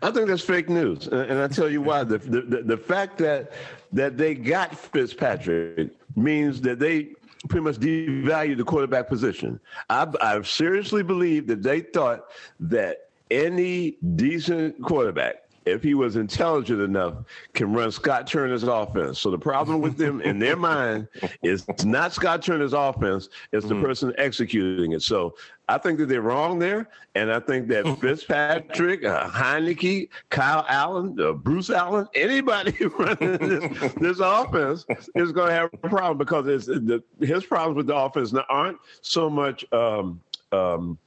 I think that's fake news, and I tell you why. The, the the fact that that they got Fitzpatrick means that they pretty much devalued the quarterback position. I, I seriously believe that they thought that any decent quarterback if he was intelligent enough, can run Scott Turner's offense. So the problem with them in their mind is not Scott Turner's offense, it's the mm-hmm. person executing it. So I think that they're wrong there. And I think that Fitzpatrick, uh, Heinicke, Kyle Allen, uh, Bruce Allen, anybody running this, this offense is going to have a problem because it's, the, his problems with the offense aren't so much. Um, um,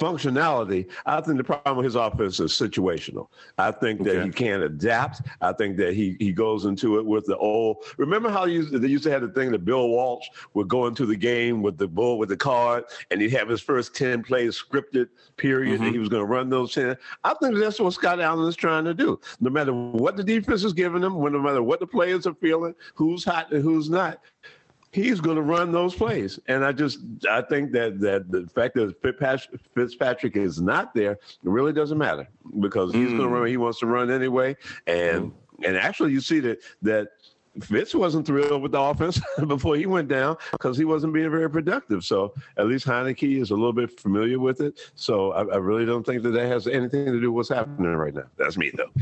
functionality, I think the problem with his offense is situational. I think that he can't adapt. I think that he he goes into it with the old. Remember how you, they used to have the thing that Bill Walsh would go into the game with the bull with the card, and he'd have his first ten plays scripted. Period, mm-hmm. and he was going to run those ten. I think that's what Scott Allen is trying to do. No matter what the defense is giving him, no matter what the players are feeling, who's hot and who's not he's going to run those plays. And I just I think that that the fact that Fitzpatrick, is not there really doesn't matter because he's mm. going to run. He wants to run anyway. And mm. and actually, you see that that. Fitz wasn't thrilled with the offense before he went down because he wasn't being very productive. So at least Heinicke is a little bit familiar with it. So I, I really don't think that that has anything to do with what's happening right now. That's me, though.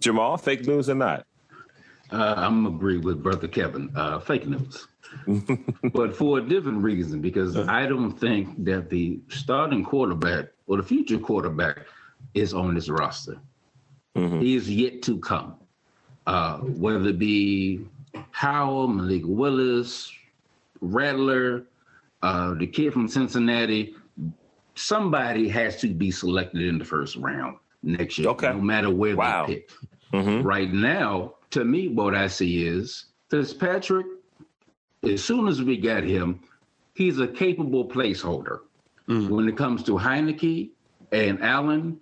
Jamal, fake news or not? Uh, I'm agree with brother Kevin. Uh, fake news. but for a different reason, because. I don't think that the starting quarterback or the future quarterback is on this roster. Mm-hmm. He is yet to come. Uh, whether it be Howell, Malik Willis, Rattler, uh, the kid from Cincinnati, somebody has to be selected in the first round next year, okay. no matter where wow. they pick. Mm-hmm. Right now, to me, what I see is Fitzpatrick as soon as we get him, he's a capable placeholder. Mm-hmm. When it comes to Heinicke and Allen,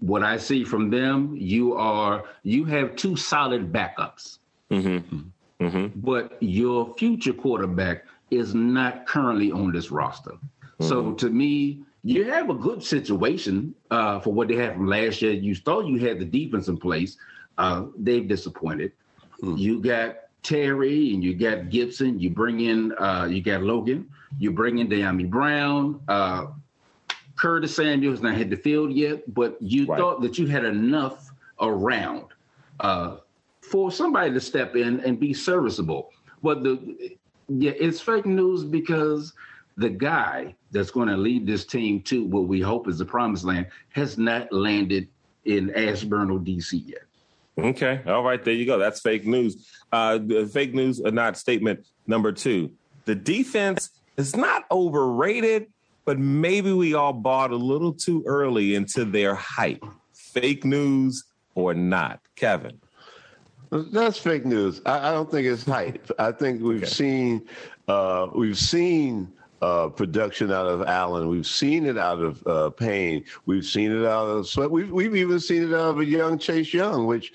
what I see from them, you are you have two solid backups. Mm-hmm. Mm-hmm. But your future quarterback is not currently on this roster. So mm-hmm. to me, you have a good situation uh, for what they had from last year. You thought you had the defense in place. Uh, they've disappointed. Mm. You got Terry and you got Gibson. You bring in uh, you got Logan. You bring in Dyami Brown. Uh, Curtis Samuel's not hit the field yet, but you right. thought that you had enough around uh, for somebody to step in and be serviceable. But the yeah, it's fake news because the guy that's going to lead this team to what we hope is the promised land has not landed in Ashburn or DC yet. Okay. All right. There you go. That's fake news. Uh, fake news or not statement number two. The defense is not overrated, but maybe we all bought a little too early into their hype. Fake news or not, Kevin? That's fake news. I, I don't think it's hype. I think we've okay. seen uh, we've seen uh, production out of Allen. We've seen it out of uh, Payne. We've seen it out of Sweat. We've, we've even seen it out of a young Chase Young, which,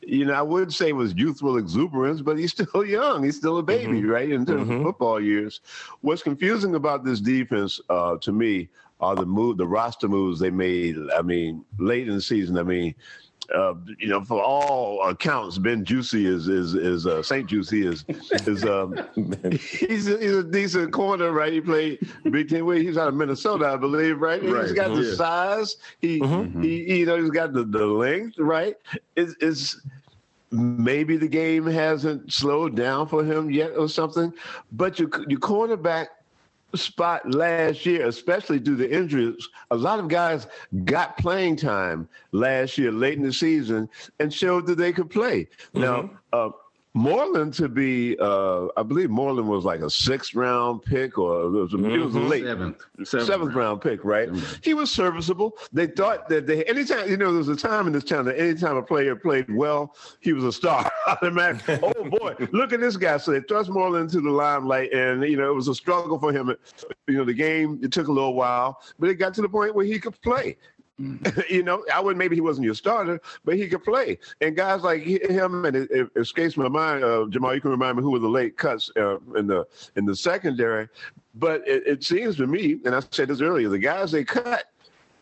you know, I wouldn't say was youthful exuberance, but he's still young. He's still a baby, mm-hmm. right, in terms mm-hmm. of football years. What's confusing about this defense uh, to me are the move, the roster moves they made. I mean, late in the season. I mean, uh, you know, for all accounts, Ben Juicy is is is uh, Saint Juicy is is um, he's a, he's a decent corner, right? He played Big Ten. He's out of Minnesota, I believe, right? right. He's got the size. He, mm-hmm. he, he you know he's got the, the length, right? Is is maybe the game hasn't slowed down for him yet or something, but your your cornerback spot last year, especially due to injuries. A lot of guys got playing time last year, late in the season, and showed that they could play. Mm-hmm. Now, uh, Moreland to be, uh, I believe Moreland was like a sixth round pick or it was, mm-hmm. it was a mm-hmm. late seventh, seventh, seventh round pick, right? He was serviceable. They thought that they, anytime, you know, there was a time in this town that anytime a player played well, he was a star. oh boy, look at this guy. So they thrust Moreland into the limelight and, you know, it was a struggle for him. You know, the game, it took a little while, but it got to the point where he could play. you know, I wouldn't. Maybe he wasn't your starter, but he could play. And guys like him, and it, it escapes my mind. Uh, Jamal, you can remind me who were the late cuts uh, in the in the secondary. But it, it seems to me, and I said this earlier, the guys they cut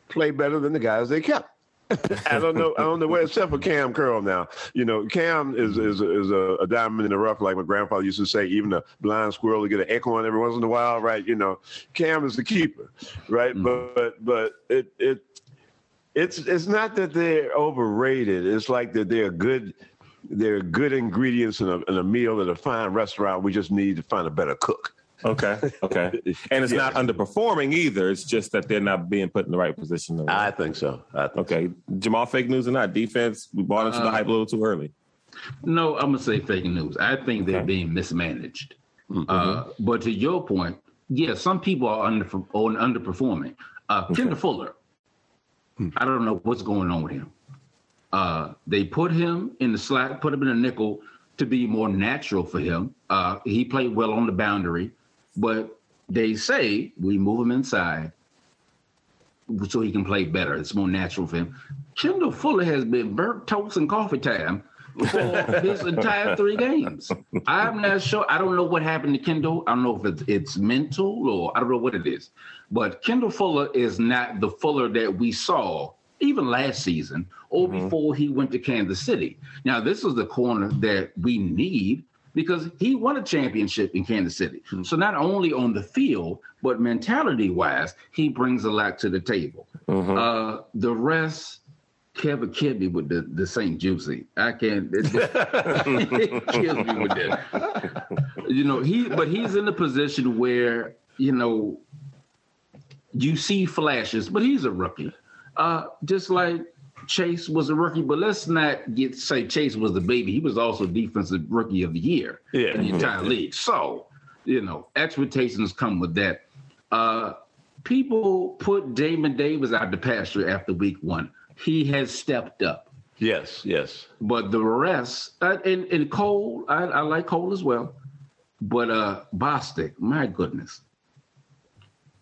play better than the guys they kept. I don't know. I don't know where except for Cam Curl now. You know, Cam is is is a, a, diamond in the rough, like my grandfather used to say. Even a blind squirrel to get an echo on every once in a while, right? You know, Cam is the keeper, right? Mm-hmm. But but it it it's it's not that they're overrated. It's like that they're good. They're good ingredients in a, in a meal at a fine restaurant. We just need to find a better cook. Okay. Okay. And it's yeah. not underperforming either. It's just that they're not being put in the right position. I think so. I think okay. So. Jamal, fake news or not? Defense, we bought into uh, the hype a little too early. No, I'm gonna say fake news. I think they're okay. being mismanaged. Mm-hmm. Uh, but to your point, yeah, some people are under underperforming. Uh, okay. Kendall Fuller, I don't know what's going on with him. Uh, they put him in the slot, put him in a nickel to be more natural for him. Uh, he played well on the boundary, but they say we move him inside so he can play better. It's more natural for him. Kendall Fuller has been burnt toast and coffee time for his entire three games. I'm not sure. I don't know what happened to Kendall. I don't know if it's, it's mental or I don't know what it is. But Kendall Fuller is not the Fuller that we saw even last season or mm-hmm. before he went to Kansas City. Now, this is the corner that we need because he won a championship in Kansas City. Mm-hmm. So not only on the field, but mentality wise, he brings a lot to the table. Mm-hmm. Uh, the rest, Kevin killed me with the, the St. Juicy. I can't. It, it kills me with that. You know, he but he's in a position where you know you see flashes, but he's a rookie. Uh, just like Chase was a rookie, but let's not get say Chase was the baby. He was also defensive rookie of the year yeah. in the entire league. So, you know, expectations come with that. Uh, people put Jamin Davis out the pasture after week one. He has stepped up. Yes, yes. But the rest, uh, and, and Cole, I, I like Cole as well. But uh Bostic, my goodness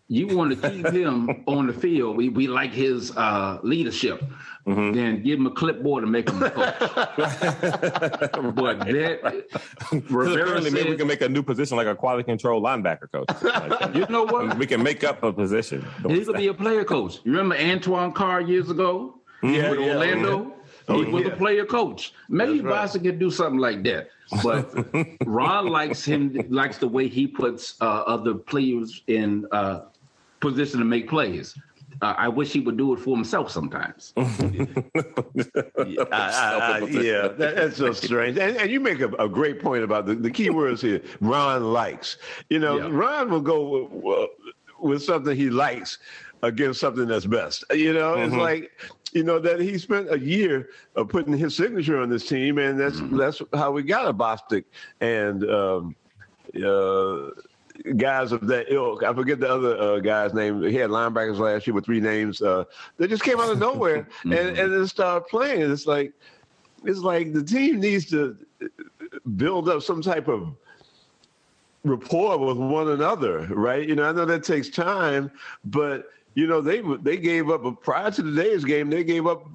you want to keep him on the field. We, we like his uh, leadership. Mm-hmm. Then give him a clipboard and make him a coach. but that apparently maybe we can make a new position like a quality control linebacker coach. Like, you know what? We can make up a position. He could be a player coach. You remember Antoine Carr years ago yeah, with yeah, Orlando? Yeah. Oh, he was yeah. a player coach. Maybe right. could do something like that. But Ron likes him likes the way he puts uh, other players in uh, position to make plays. Uh, I wish he would do it for himself sometimes. yeah, I, I, yeah that, that's so strange. And, and you make a, a, great point about the, the key words here. Ron likes. You know, yeah. Ron will go with, with, something he likes against something that's best. You know, mm-hmm. it's like you know that he spent a year of putting his signature on this team, and that's mm-hmm. that's how we got a Bostic and. Um, uh, guys of that ilk. I forget the other uh, guy's name. He had linebackers last year with three names. Uh, they just came out of nowhere mm-hmm. and and then started playing. It's like it's like the team needs to build up some type of rapport with one another, right? You know, I know that takes time, but you know, they they gave up prior to today's game. They gave up,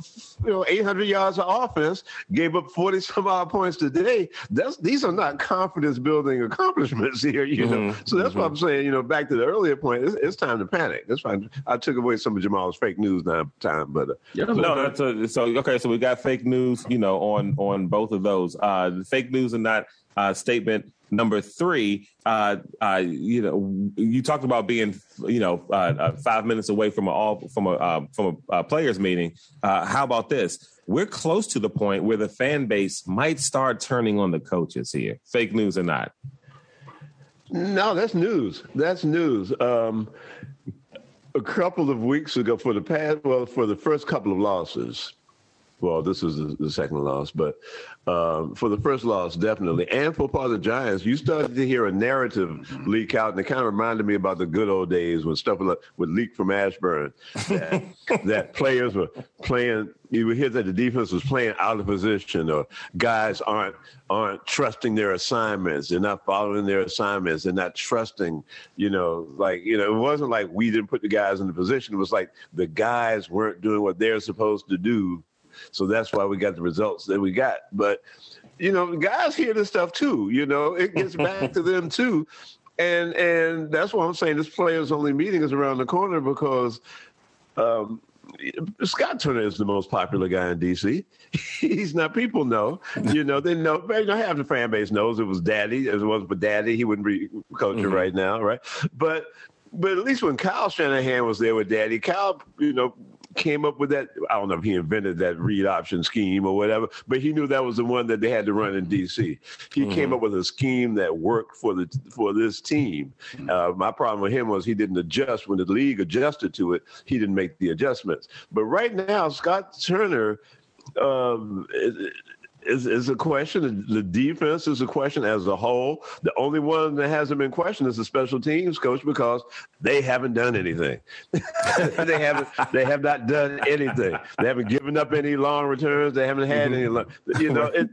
you know, 800 yards of offense, gave up 40 some odd points today. That's these are not confidence building accomplishments here, you know. Mm-hmm. So that's mm-hmm. what I'm saying. You know, back to the earlier point, it's, it's, time to panic. That's fine. I took away some of Jamal's fake news now time, but uh, yeah, no, that's a, so okay. So we got fake news, you know, on on both of those. Uh, the fake news and that uh, statement Number three, uh, uh, you know, you talked about being, you know, uh, uh five minutes away from a all from a uh, from a uh, players meeting. how about this? We're close to the point where the fan base might start turning on the coaches here. Fake news or not? No, that's news. That's news. Um, a couple of weeks ago, for the past, well, for the first couple of losses, well, this is the, the second loss, but um, for the first loss, definitely. And for part of the Giants, you started to hear a narrative leak out, and it kind of reminded me about the good old days when stuff would leak from Ashburn that, that players were playing. You would hear that the defense was playing out of position, or guys aren't aren't trusting their assignments. They're not following their assignments. They're not trusting. You know, like you know, it wasn't like we didn't put the guys in the position. It was like the guys weren't doing what they're supposed to do so that's why we got the results that we got. But you know, guys hear this stuff too. You know, it gets back to them too. And and that's why I'm saying this players only meeting is around the corner because um, Scott Turner is the most popular guy in DC. He's not. People know. You know. They know. You know, half the fan base knows it was Daddy. As it was for Daddy, he wouldn't be coaching mm-hmm. right now, right? But but at least when Kyle Shanahan was there with Daddy, Kyle, you know, came up with that. I don't know if he invented that read option scheme or whatever, but he knew that was the one that they had to run in DC. He mm-hmm. came up with a scheme that worked for the for this team. Mm-hmm. Uh, my problem with him was he didn't adjust when the league adjusted to it. He didn't make the adjustments. But right now, Scott Turner. Um, is, is a question. The defense is a question as a whole. The only one that hasn't been questioned is the special teams coach because they haven't done anything. they haven't. They have not done anything. They haven't given up any long returns. They haven't had any. Long, you know, it,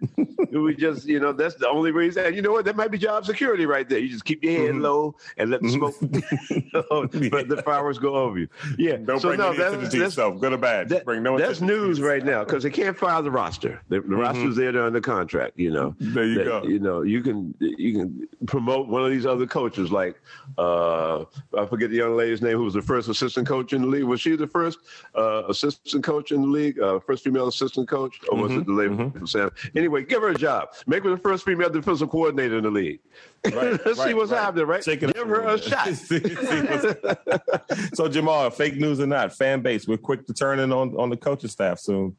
we just you know that's the only reason. And you know what? That might be job security right there. You just keep your head mm-hmm. low and let the smoke, but the fireworks go over you. Yeah. Don't so bring no, that's, to yourself, good or bad. That, bring no that's news right now because they can't fire the roster. The, the mm-hmm. roster's there to under contract. You know. There you that, go. You know, you can you can promote one of these other coaches like uh, I forget the young lady's name who was the first assistant coach in the league. Was she the first uh, assistant coach in the league? Uh, first female assistant coach, or was mm-hmm. it the lady mm-hmm. from Sam? Anyway, give her a job. Make her the first female defensive coordinator in the league. Right, Let's right, see what's right. happening, right? Give her a shot. so Jamal, fake news or not, fan base, we're quick to turn in on on the coaching staff soon.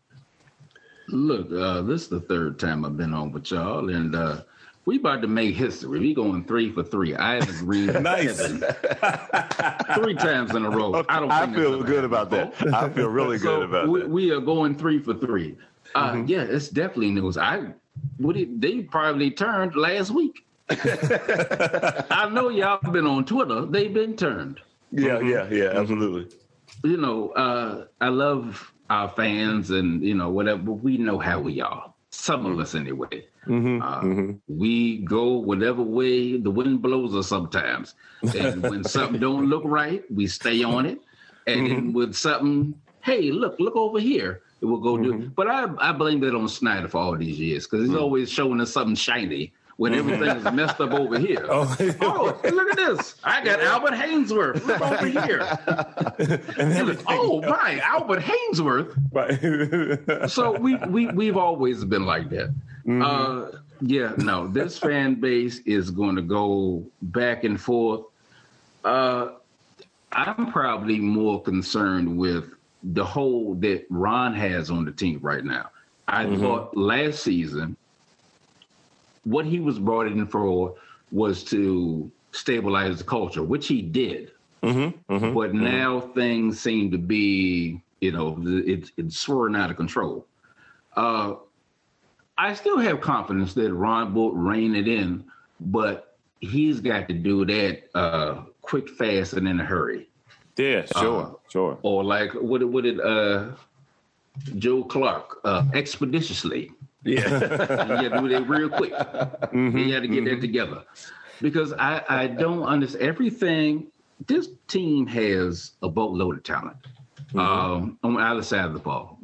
Look, uh, this is the third time I've been on with y'all, and uh, we about to make history. We going three for three. I have agreed nice. three times in a row. I don't. I feel good about that. I feel really so good about we, that. We are going three for three. Uh, mm-hmm. Yeah, it's definitely news. I what it, they probably turned last week. I know y'all been on Twitter. They've been turned. Yeah, mm-hmm. yeah, yeah, absolutely. You know, uh, I love our fans and you know whatever. We know how we are. Some of us anyway. Mm-hmm, uh, mm-hmm. We go whatever way the wind blows us sometimes. And when something don't look right, we stay on it. And mm-hmm. then with something, hey, look, look over here. It will go do. Mm-hmm. But I, I blame that on Snyder for all these years because he's mm. always showing us something shiny when everything is messed up over here. Oh, oh, look at this. I got Albert Haynesworth. Look over here. oh my, Albert Haynesworth. so we we we've always been like that. Mm-hmm. Uh, yeah, no, this fan base is going to go back and forth. Uh, I'm probably more concerned with the hold that Ron has on the team right now. I mm-hmm. thought last season what he was brought in for was to stabilize the culture, which he did. Mm-hmm, mm-hmm, but mm-hmm. now things seem to be, you know, it's it's swirling out of control. Uh, I still have confidence that Ron will rein it in, but he's got to do that uh, quick, fast, and in a hurry. Yeah, sure, uh, sure. Or like what what did uh, Joe Clark uh, expeditiously? Yeah, you got to do that real quick. Mm-hmm, you got to get mm-hmm. that together. because I, I don't understand everything. This team has a boatload of talent mm-hmm. um, on either side of the ball.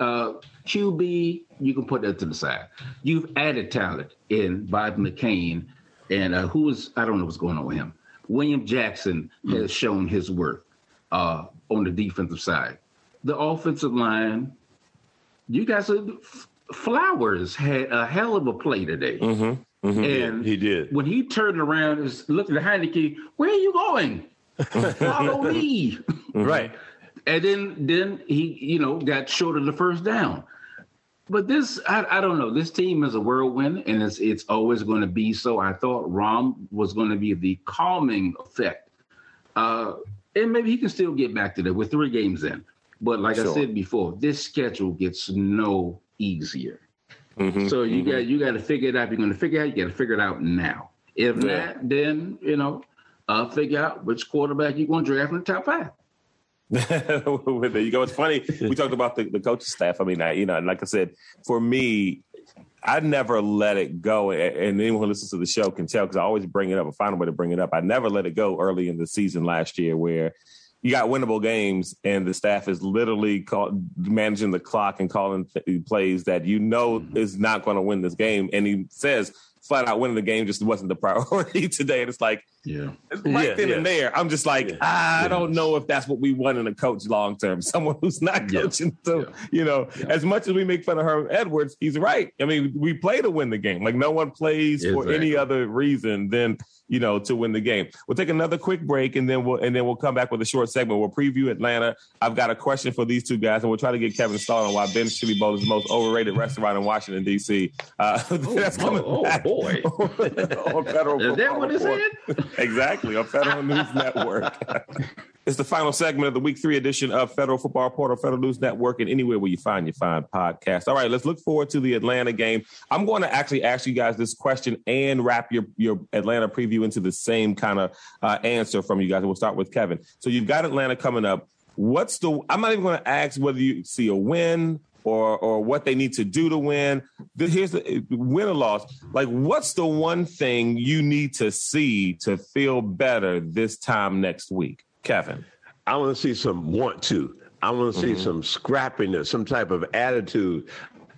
Uh, QB, you can put that to the side. You've added talent in Bob McCain, and uh, who is I don't know what's going on with him. William Jackson mm-hmm. has shown his worth uh, on the defensive side. The offensive line, you guys, are, Flowers had a hell of a play today. Mm-hmm. Mm-hmm. And he did. When he turned around and looked at Heinicke, where are you going? Follow me. right. And then then he, you know, got short of the first down. But this, I, I don't know. This team is a whirlwind, and it's it's always going to be so. I thought Ron was going to be the calming effect, uh, and maybe he can still get back to that with three games in. But like sure. I said before, this schedule gets no easier. Mm-hmm, so you mm-hmm. got you got to figure it out. If you're going to figure it out, you got to figure it out now. If yeah. not, then you know, uh, figure out which quarterback you're going to draft in the top five. there you go. It's funny. We talked about the, the coaching staff. I mean, I, you know, and like I said, for me, I never let it go. And anyone who listens to the show can tell because I always bring it up and find a way to bring it up. I never let it go early in the season last year where you got winnable games and the staff is literally call, managing the clock and calling th- plays that you know mm-hmm. is not going to win this game. And he says flat out winning the game just wasn't the priority today. And it's like, yeah, right yeah, then yeah. and there, I'm just like, yeah. I don't know if that's what we want in a coach long term. Someone who's not coaching. So, you know, as much as we make fun of Herm Edwards, he's right. I mean, we play to win the game. Like no one plays exactly. for any other reason than you know, to win the game. We'll take another quick break and then we'll and then we'll come back with a short segment. We'll preview Atlanta. I've got a question for these two guys, and we'll try to get Kevin started on why Ben's Chili Bowl is the most overrated restaurant in Washington D.C. Uh, oh, that's coming oh, oh boy, on federal. Is that what it said? Exactly on Federal News Network. It's the final segment of the week three edition of Federal Football Report, Federal News Network, and anywhere where you find your fine podcast. All right, let's look forward to the Atlanta game. I'm going to actually ask you guys this question and wrap your, your Atlanta preview into the same kind of uh, answer from you guys. And we'll start with Kevin. So you've got Atlanta coming up. What's the, I'm not even going to ask whether you see a win or or what they need to do to win. Here's the win or loss. Like, what's the one thing you need to see to feel better this time next week? Kevin? I want to see some want to. I want to see mm-hmm. some scrappiness, some type of attitude.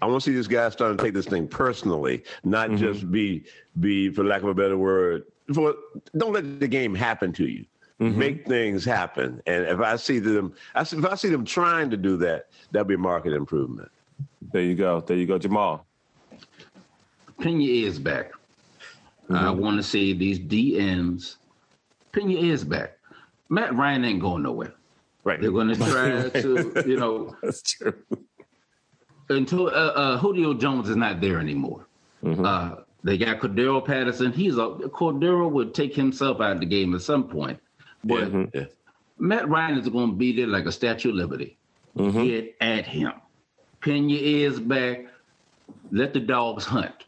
I want to see this guy starting to take this thing personally, not mm-hmm. just be be, for lack of a better word, for don't let the game happen to you. Mm-hmm. Make things happen. And if I see them, if I see them trying to do that, that'll be market improvement. There you go. There you go, Jamal. Pin your ears back. I mm-hmm. want to see these DMs. Pin your ears back. Matt Ryan ain't going nowhere. Right. They're going to try to, you know. That's true. Until uh, uh, Julio Jones is not there anymore. Mm-hmm. Uh, they got Cordarrelle Patterson. He's a Cordero would take himself out of the game at some point, but mm-hmm. Matt Ryan is going to be there like a Statue of Liberty. Mm-hmm. Get at him, pin your ears back, let the dogs hunt.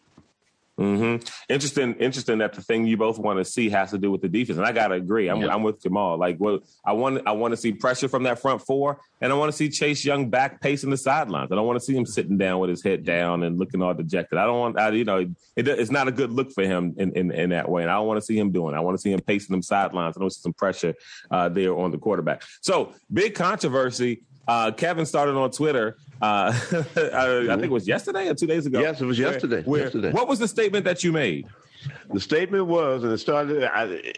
Mm-hmm. Interesting. Interesting that the thing you both want to see has to do with the defense, and I gotta agree. I'm, I'm with Jamal. Like, well, I want I want to see pressure from that front four, and I want to see Chase Young back pacing the sidelines. I don't want to see him sitting down with his head down and looking all dejected. I don't want, I, you know, it, it's not a good look for him in, in, in that way, and I don't want to see him doing. It. I want to see him pacing them sidelines. I want to see some pressure uh, there on the quarterback. So big controversy uh, Kevin started on Twitter. Uh, I, I, think it was yesterday or two days ago. Yes, it was yesterday. Where, yesterday. What was the statement that you made? The statement was, and it started. I,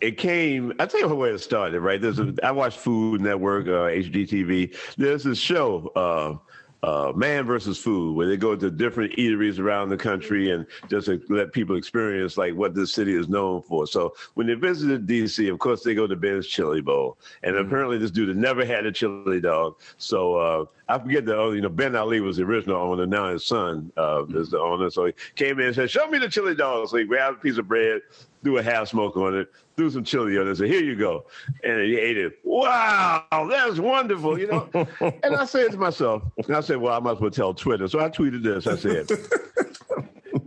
it came. I tell you where it started. Right. There's a. I watch Food Network, uh, HGTV. There's this show. Uh, man versus food, where they go to different eateries around the country and just let people experience like what this city is known for. So when they visited DC, of course they go to Ben's Chili Bowl, and mm-hmm. apparently this dude had never had a chili dog. So uh, I forget the you know Ben Ali was the original owner. Now his son uh, is the owner. So he came in and said, "Show me the chili dog." So he grabbed a piece of bread, threw a half smoke on it, threw some chili on it, and said, "Here you go," and he ate it. Wow, that's wonderful, you know. and I said to myself, and I said, "Well, I might as well tell Twitter." So I tweeted this. I said.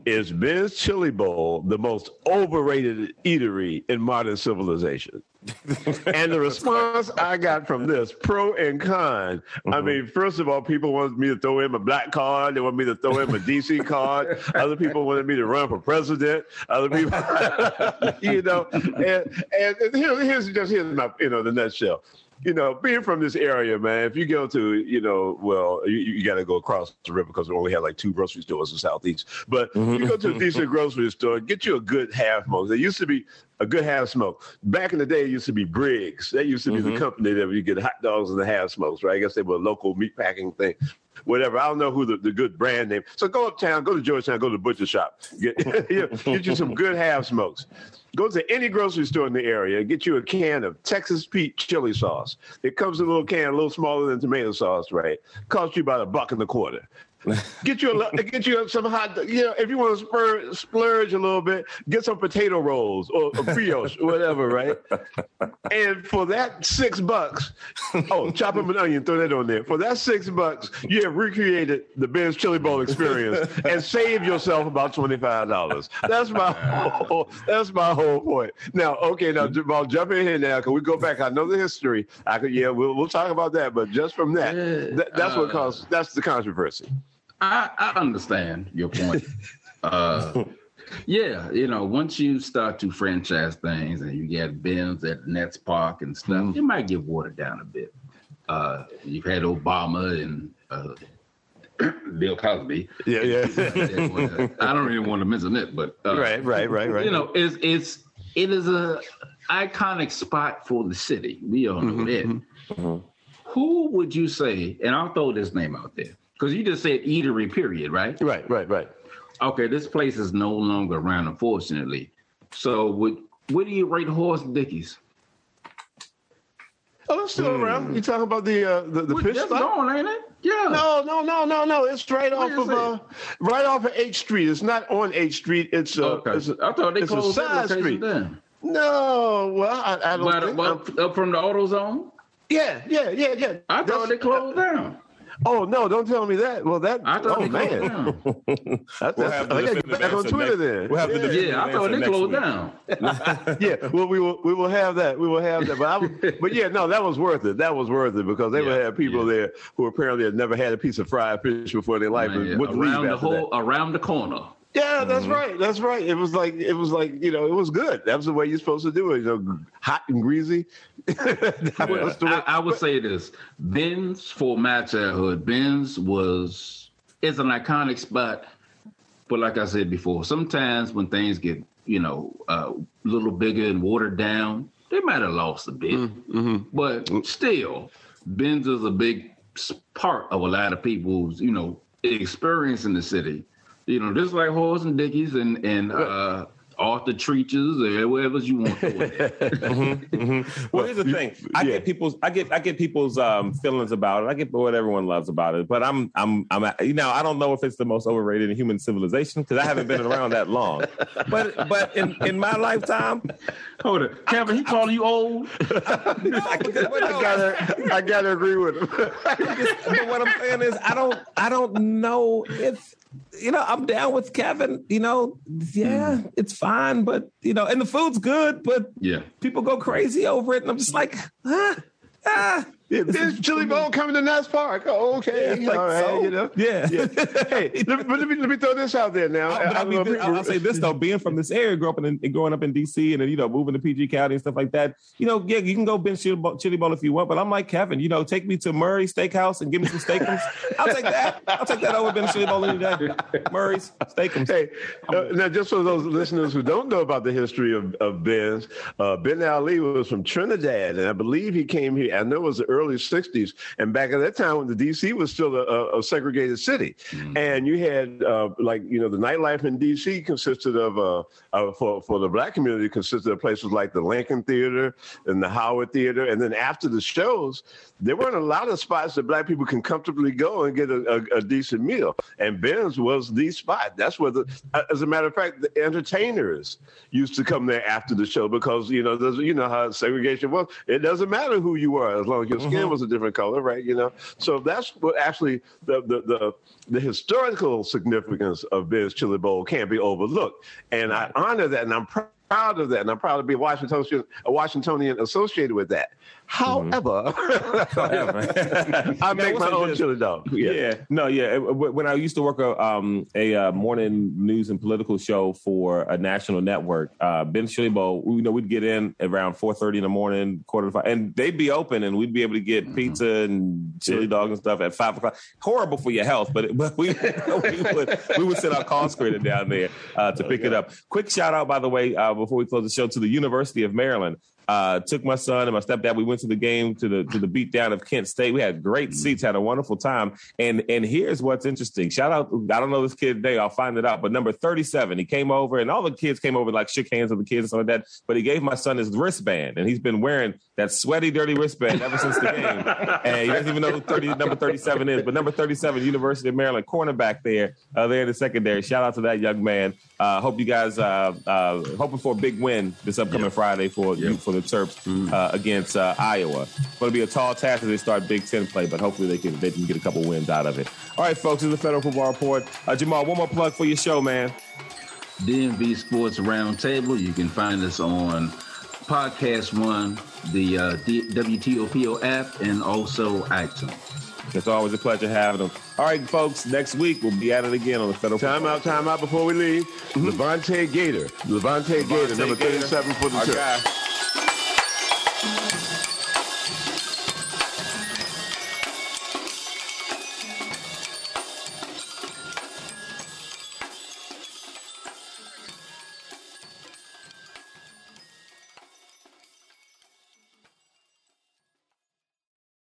Is Ben's Chili Bowl the most overrated eatery in modern civilization? And the response I got from this, pro and con. Mm-hmm. I mean, first of all, people wanted me to throw in my black card. They wanted me to throw in my DC card. Other people wanted me to run for president. Other people, you know, and and here, here's just here's my you know the nutshell you know, being from this area, man, if you go to, you know, well, you, you got to go across the river because we only have like two grocery stores in Southeast. But mm-hmm. you go to a decent grocery store, get you a good half smoke. There used to be a good half smoke. Back in the day, it used to be Briggs. That used to be mm-hmm. the company that you get hot dogs and the half smokes, right? I guess they were a local meat packing thing. Whatever. I don't know who the, the good brand name. So go uptown, go to Georgetown, go to the butcher shop. Get, get you some good half smokes. Go to any grocery store in the area get you a can of Texas Pete chili sauce. It comes in a little can, a little smaller than tomato sauce, right? Cost you about a buck and a quarter get you a get you some hot. You know, if you want to spur, splurge a little bit, get some potato rolls or, or brioche, whatever, right? And for that six bucks, oh, chop up an onion, throw that on there. For that six bucks, you have recreated the Ben's Chili Bowl experience and saved yourself about twenty five dollars. That's my whole, that's my whole point. Now, okay, now I'll jump in here now. Can we go back? I know the history. I could, yeah, we'll we'll talk about that. But just from that, that that's what uh, caused. That's the controversy. I, I understand your point. uh, yeah, you know, once you start to franchise things and you get Ben's at Nats Park and stuff, mm. it might get watered down a bit. Uh, you've had Obama and uh, Bill Cosby. Yeah, yeah. I don't even want to mention it, but uh, right, right, right, right. You know, it's it's it is a iconic spot for the city. We all know mm-hmm, that. Mm-hmm. Who would you say? And I'll throw this name out there because you just said eatery, period, right? Right, right, right. Okay, this place is no longer around, unfortunately. So, would what do you rate Horace Dickies? Oh, it's still mm. around. You talking about the uh, the, the fish spot? gone, ain't it? Yeah. No, no, no, no, no. It's right off of uh, right off of H Street. It's not on H Street. It's uh, okay. It's a, I thought they closed a side street. Then. No, well, I, I don't. But, think but, up from the AutoZone. Yeah, yeah, yeah, yeah. I thought they closed down. Oh no! Don't tell me that. Well, that. I thought oh, they man. closed down. That's, we'll have I got back on Twitter next, then. We'll have yeah, the yeah I thought they closed week. down. yeah, well, we will. We will have that. We will have that. But I, but yeah, no, that was worth it. That was worth it because they yeah, would have people yeah. there who apparently had never had a piece of fried fish before in their life man, and would around the whole that. around the corner. Yeah, that's mm-hmm. right. That's right. It was like it was like you know it was good. That was the way you're supposed to do it. You know, hot and greasy. well, I, I, would say this: Ben's for my childhood, Ben's was is an iconic spot. But like I said before, sometimes when things get you know uh, a little bigger and watered down, they might have lost a bit. Mm-hmm. But still, Ben's is a big part of a lot of people's you know experience in the city you know, just like Horace and Dickies and and uh, Arthur Treacher's or whatever you want. mm-hmm, mm-hmm. Well, here's the thing: I yeah. get people's, I get, I get people's um, feelings about it. I get what everyone loves about it. But I'm, I'm, I'm, you know, I don't know if it's the most overrated in human civilization because I haven't been around that long. But, but in, in my lifetime, hold it, Kevin, he calling you old. I, gotta, I gotta agree with him. but what I'm saying is, I don't, I don't know if you know, I'm down with Kevin. You know, yeah, mm. it's fine, but you know, and the food's good, but yeah, people go crazy over it, and I'm just like, ah, ah. Yeah, There's chili bowl coming to Nats Park. Oh, okay. Yeah, like, all right, so, you know. Yeah. yeah. hey, let, let, me, let me throw this out there now. I, I, mean, this, I'll say this though: being from this area, grew up in, growing up in DC, and then you know moving to PG County and stuff like that. You know, yeah, you can go Ben's Chili Bowl, chili bowl if you want, but I'm like Kevin. You know, take me to Murray Steakhouse and give me some steakums. I'll take that. I'll take that over Ben's Chili Bowl any day. Murray's steakums. Hey, uh, now just for those listeners who don't know about the history of, of Ben's, uh, Ben Ali was from Trinidad, and I believe he came here. I know it was the early '60s and back at that time, when the DC was still a, a segregated city, mm-hmm. and you had uh, like you know the nightlife in DC consisted of uh, uh, for for the black community consisted of places like the Lincoln Theater and the Howard Theater, and then after the shows, there weren't a lot of spots that black people can comfortably go and get a, a, a decent meal, and Ben's was the spot. That's where the, uh, as a matter of fact, the entertainers used to come there after the show because you know you know how segregation was. It doesn't matter who you are as long as your skin mm-hmm. was a different color right? You know, so that's what actually the the the, the historical significance of Ben's Chili Bowl can't be overlooked, and I honor that, and I'm proud proud of that, and I'm proud to be a Washingtonian, a Washingtonian associated with that. However, mm-hmm. I make my own chili dog. Yeah. yeah. no, yeah. When I used to work a, um, a uh, morning news and political show for a national network, uh, Ben Chili Bowl, you know, we'd get in around four thirty in the morning, quarter to five, and they'd be open, and we'd be able to get mm-hmm. pizza and chili dog and stuff at five o'clock. Horrible for your health, but but we we would we would send our call screener down there uh, to pick okay. it up. Quick shout out, by the way, uh, before we close the show, to the University of Maryland. Uh, took my son and my stepdad. We went to the game to the to the beatdown of Kent State. We had great seats, had a wonderful time. And and here's what's interesting. Shout out, I don't know this kid today. I'll find it out. But number 37, he came over, and all the kids came over like shook hands with the kids and stuff like that. But he gave my son his wristband, and he's been wearing that sweaty, dirty wristband ever since the game. and he doesn't even know who 30, number 37 is. But number 37, University of Maryland cornerback there, uh, there in the secondary. Shout out to that young man. Uh, hope you guys uh, uh, hoping for a big win this upcoming yep. Friday for yep. for the Terps mm-hmm. uh, against uh, Iowa. It's going to be a tall task as they start Big Ten play, but hopefully they can they can get a couple wins out of it. All right, folks, this is the Federal Football Report. Uh, Jamal, one more plug for your show, man. DMV Sports Roundtable. You can find us on Podcast One, the uh, WTOPO app, and also iTunes. It's always a pleasure having them. All right, folks, next week we'll be at it again on the federal. Time out, time out before we leave. Mm-hmm. Lavonte Gator. Levante Gator, number 37 for the Our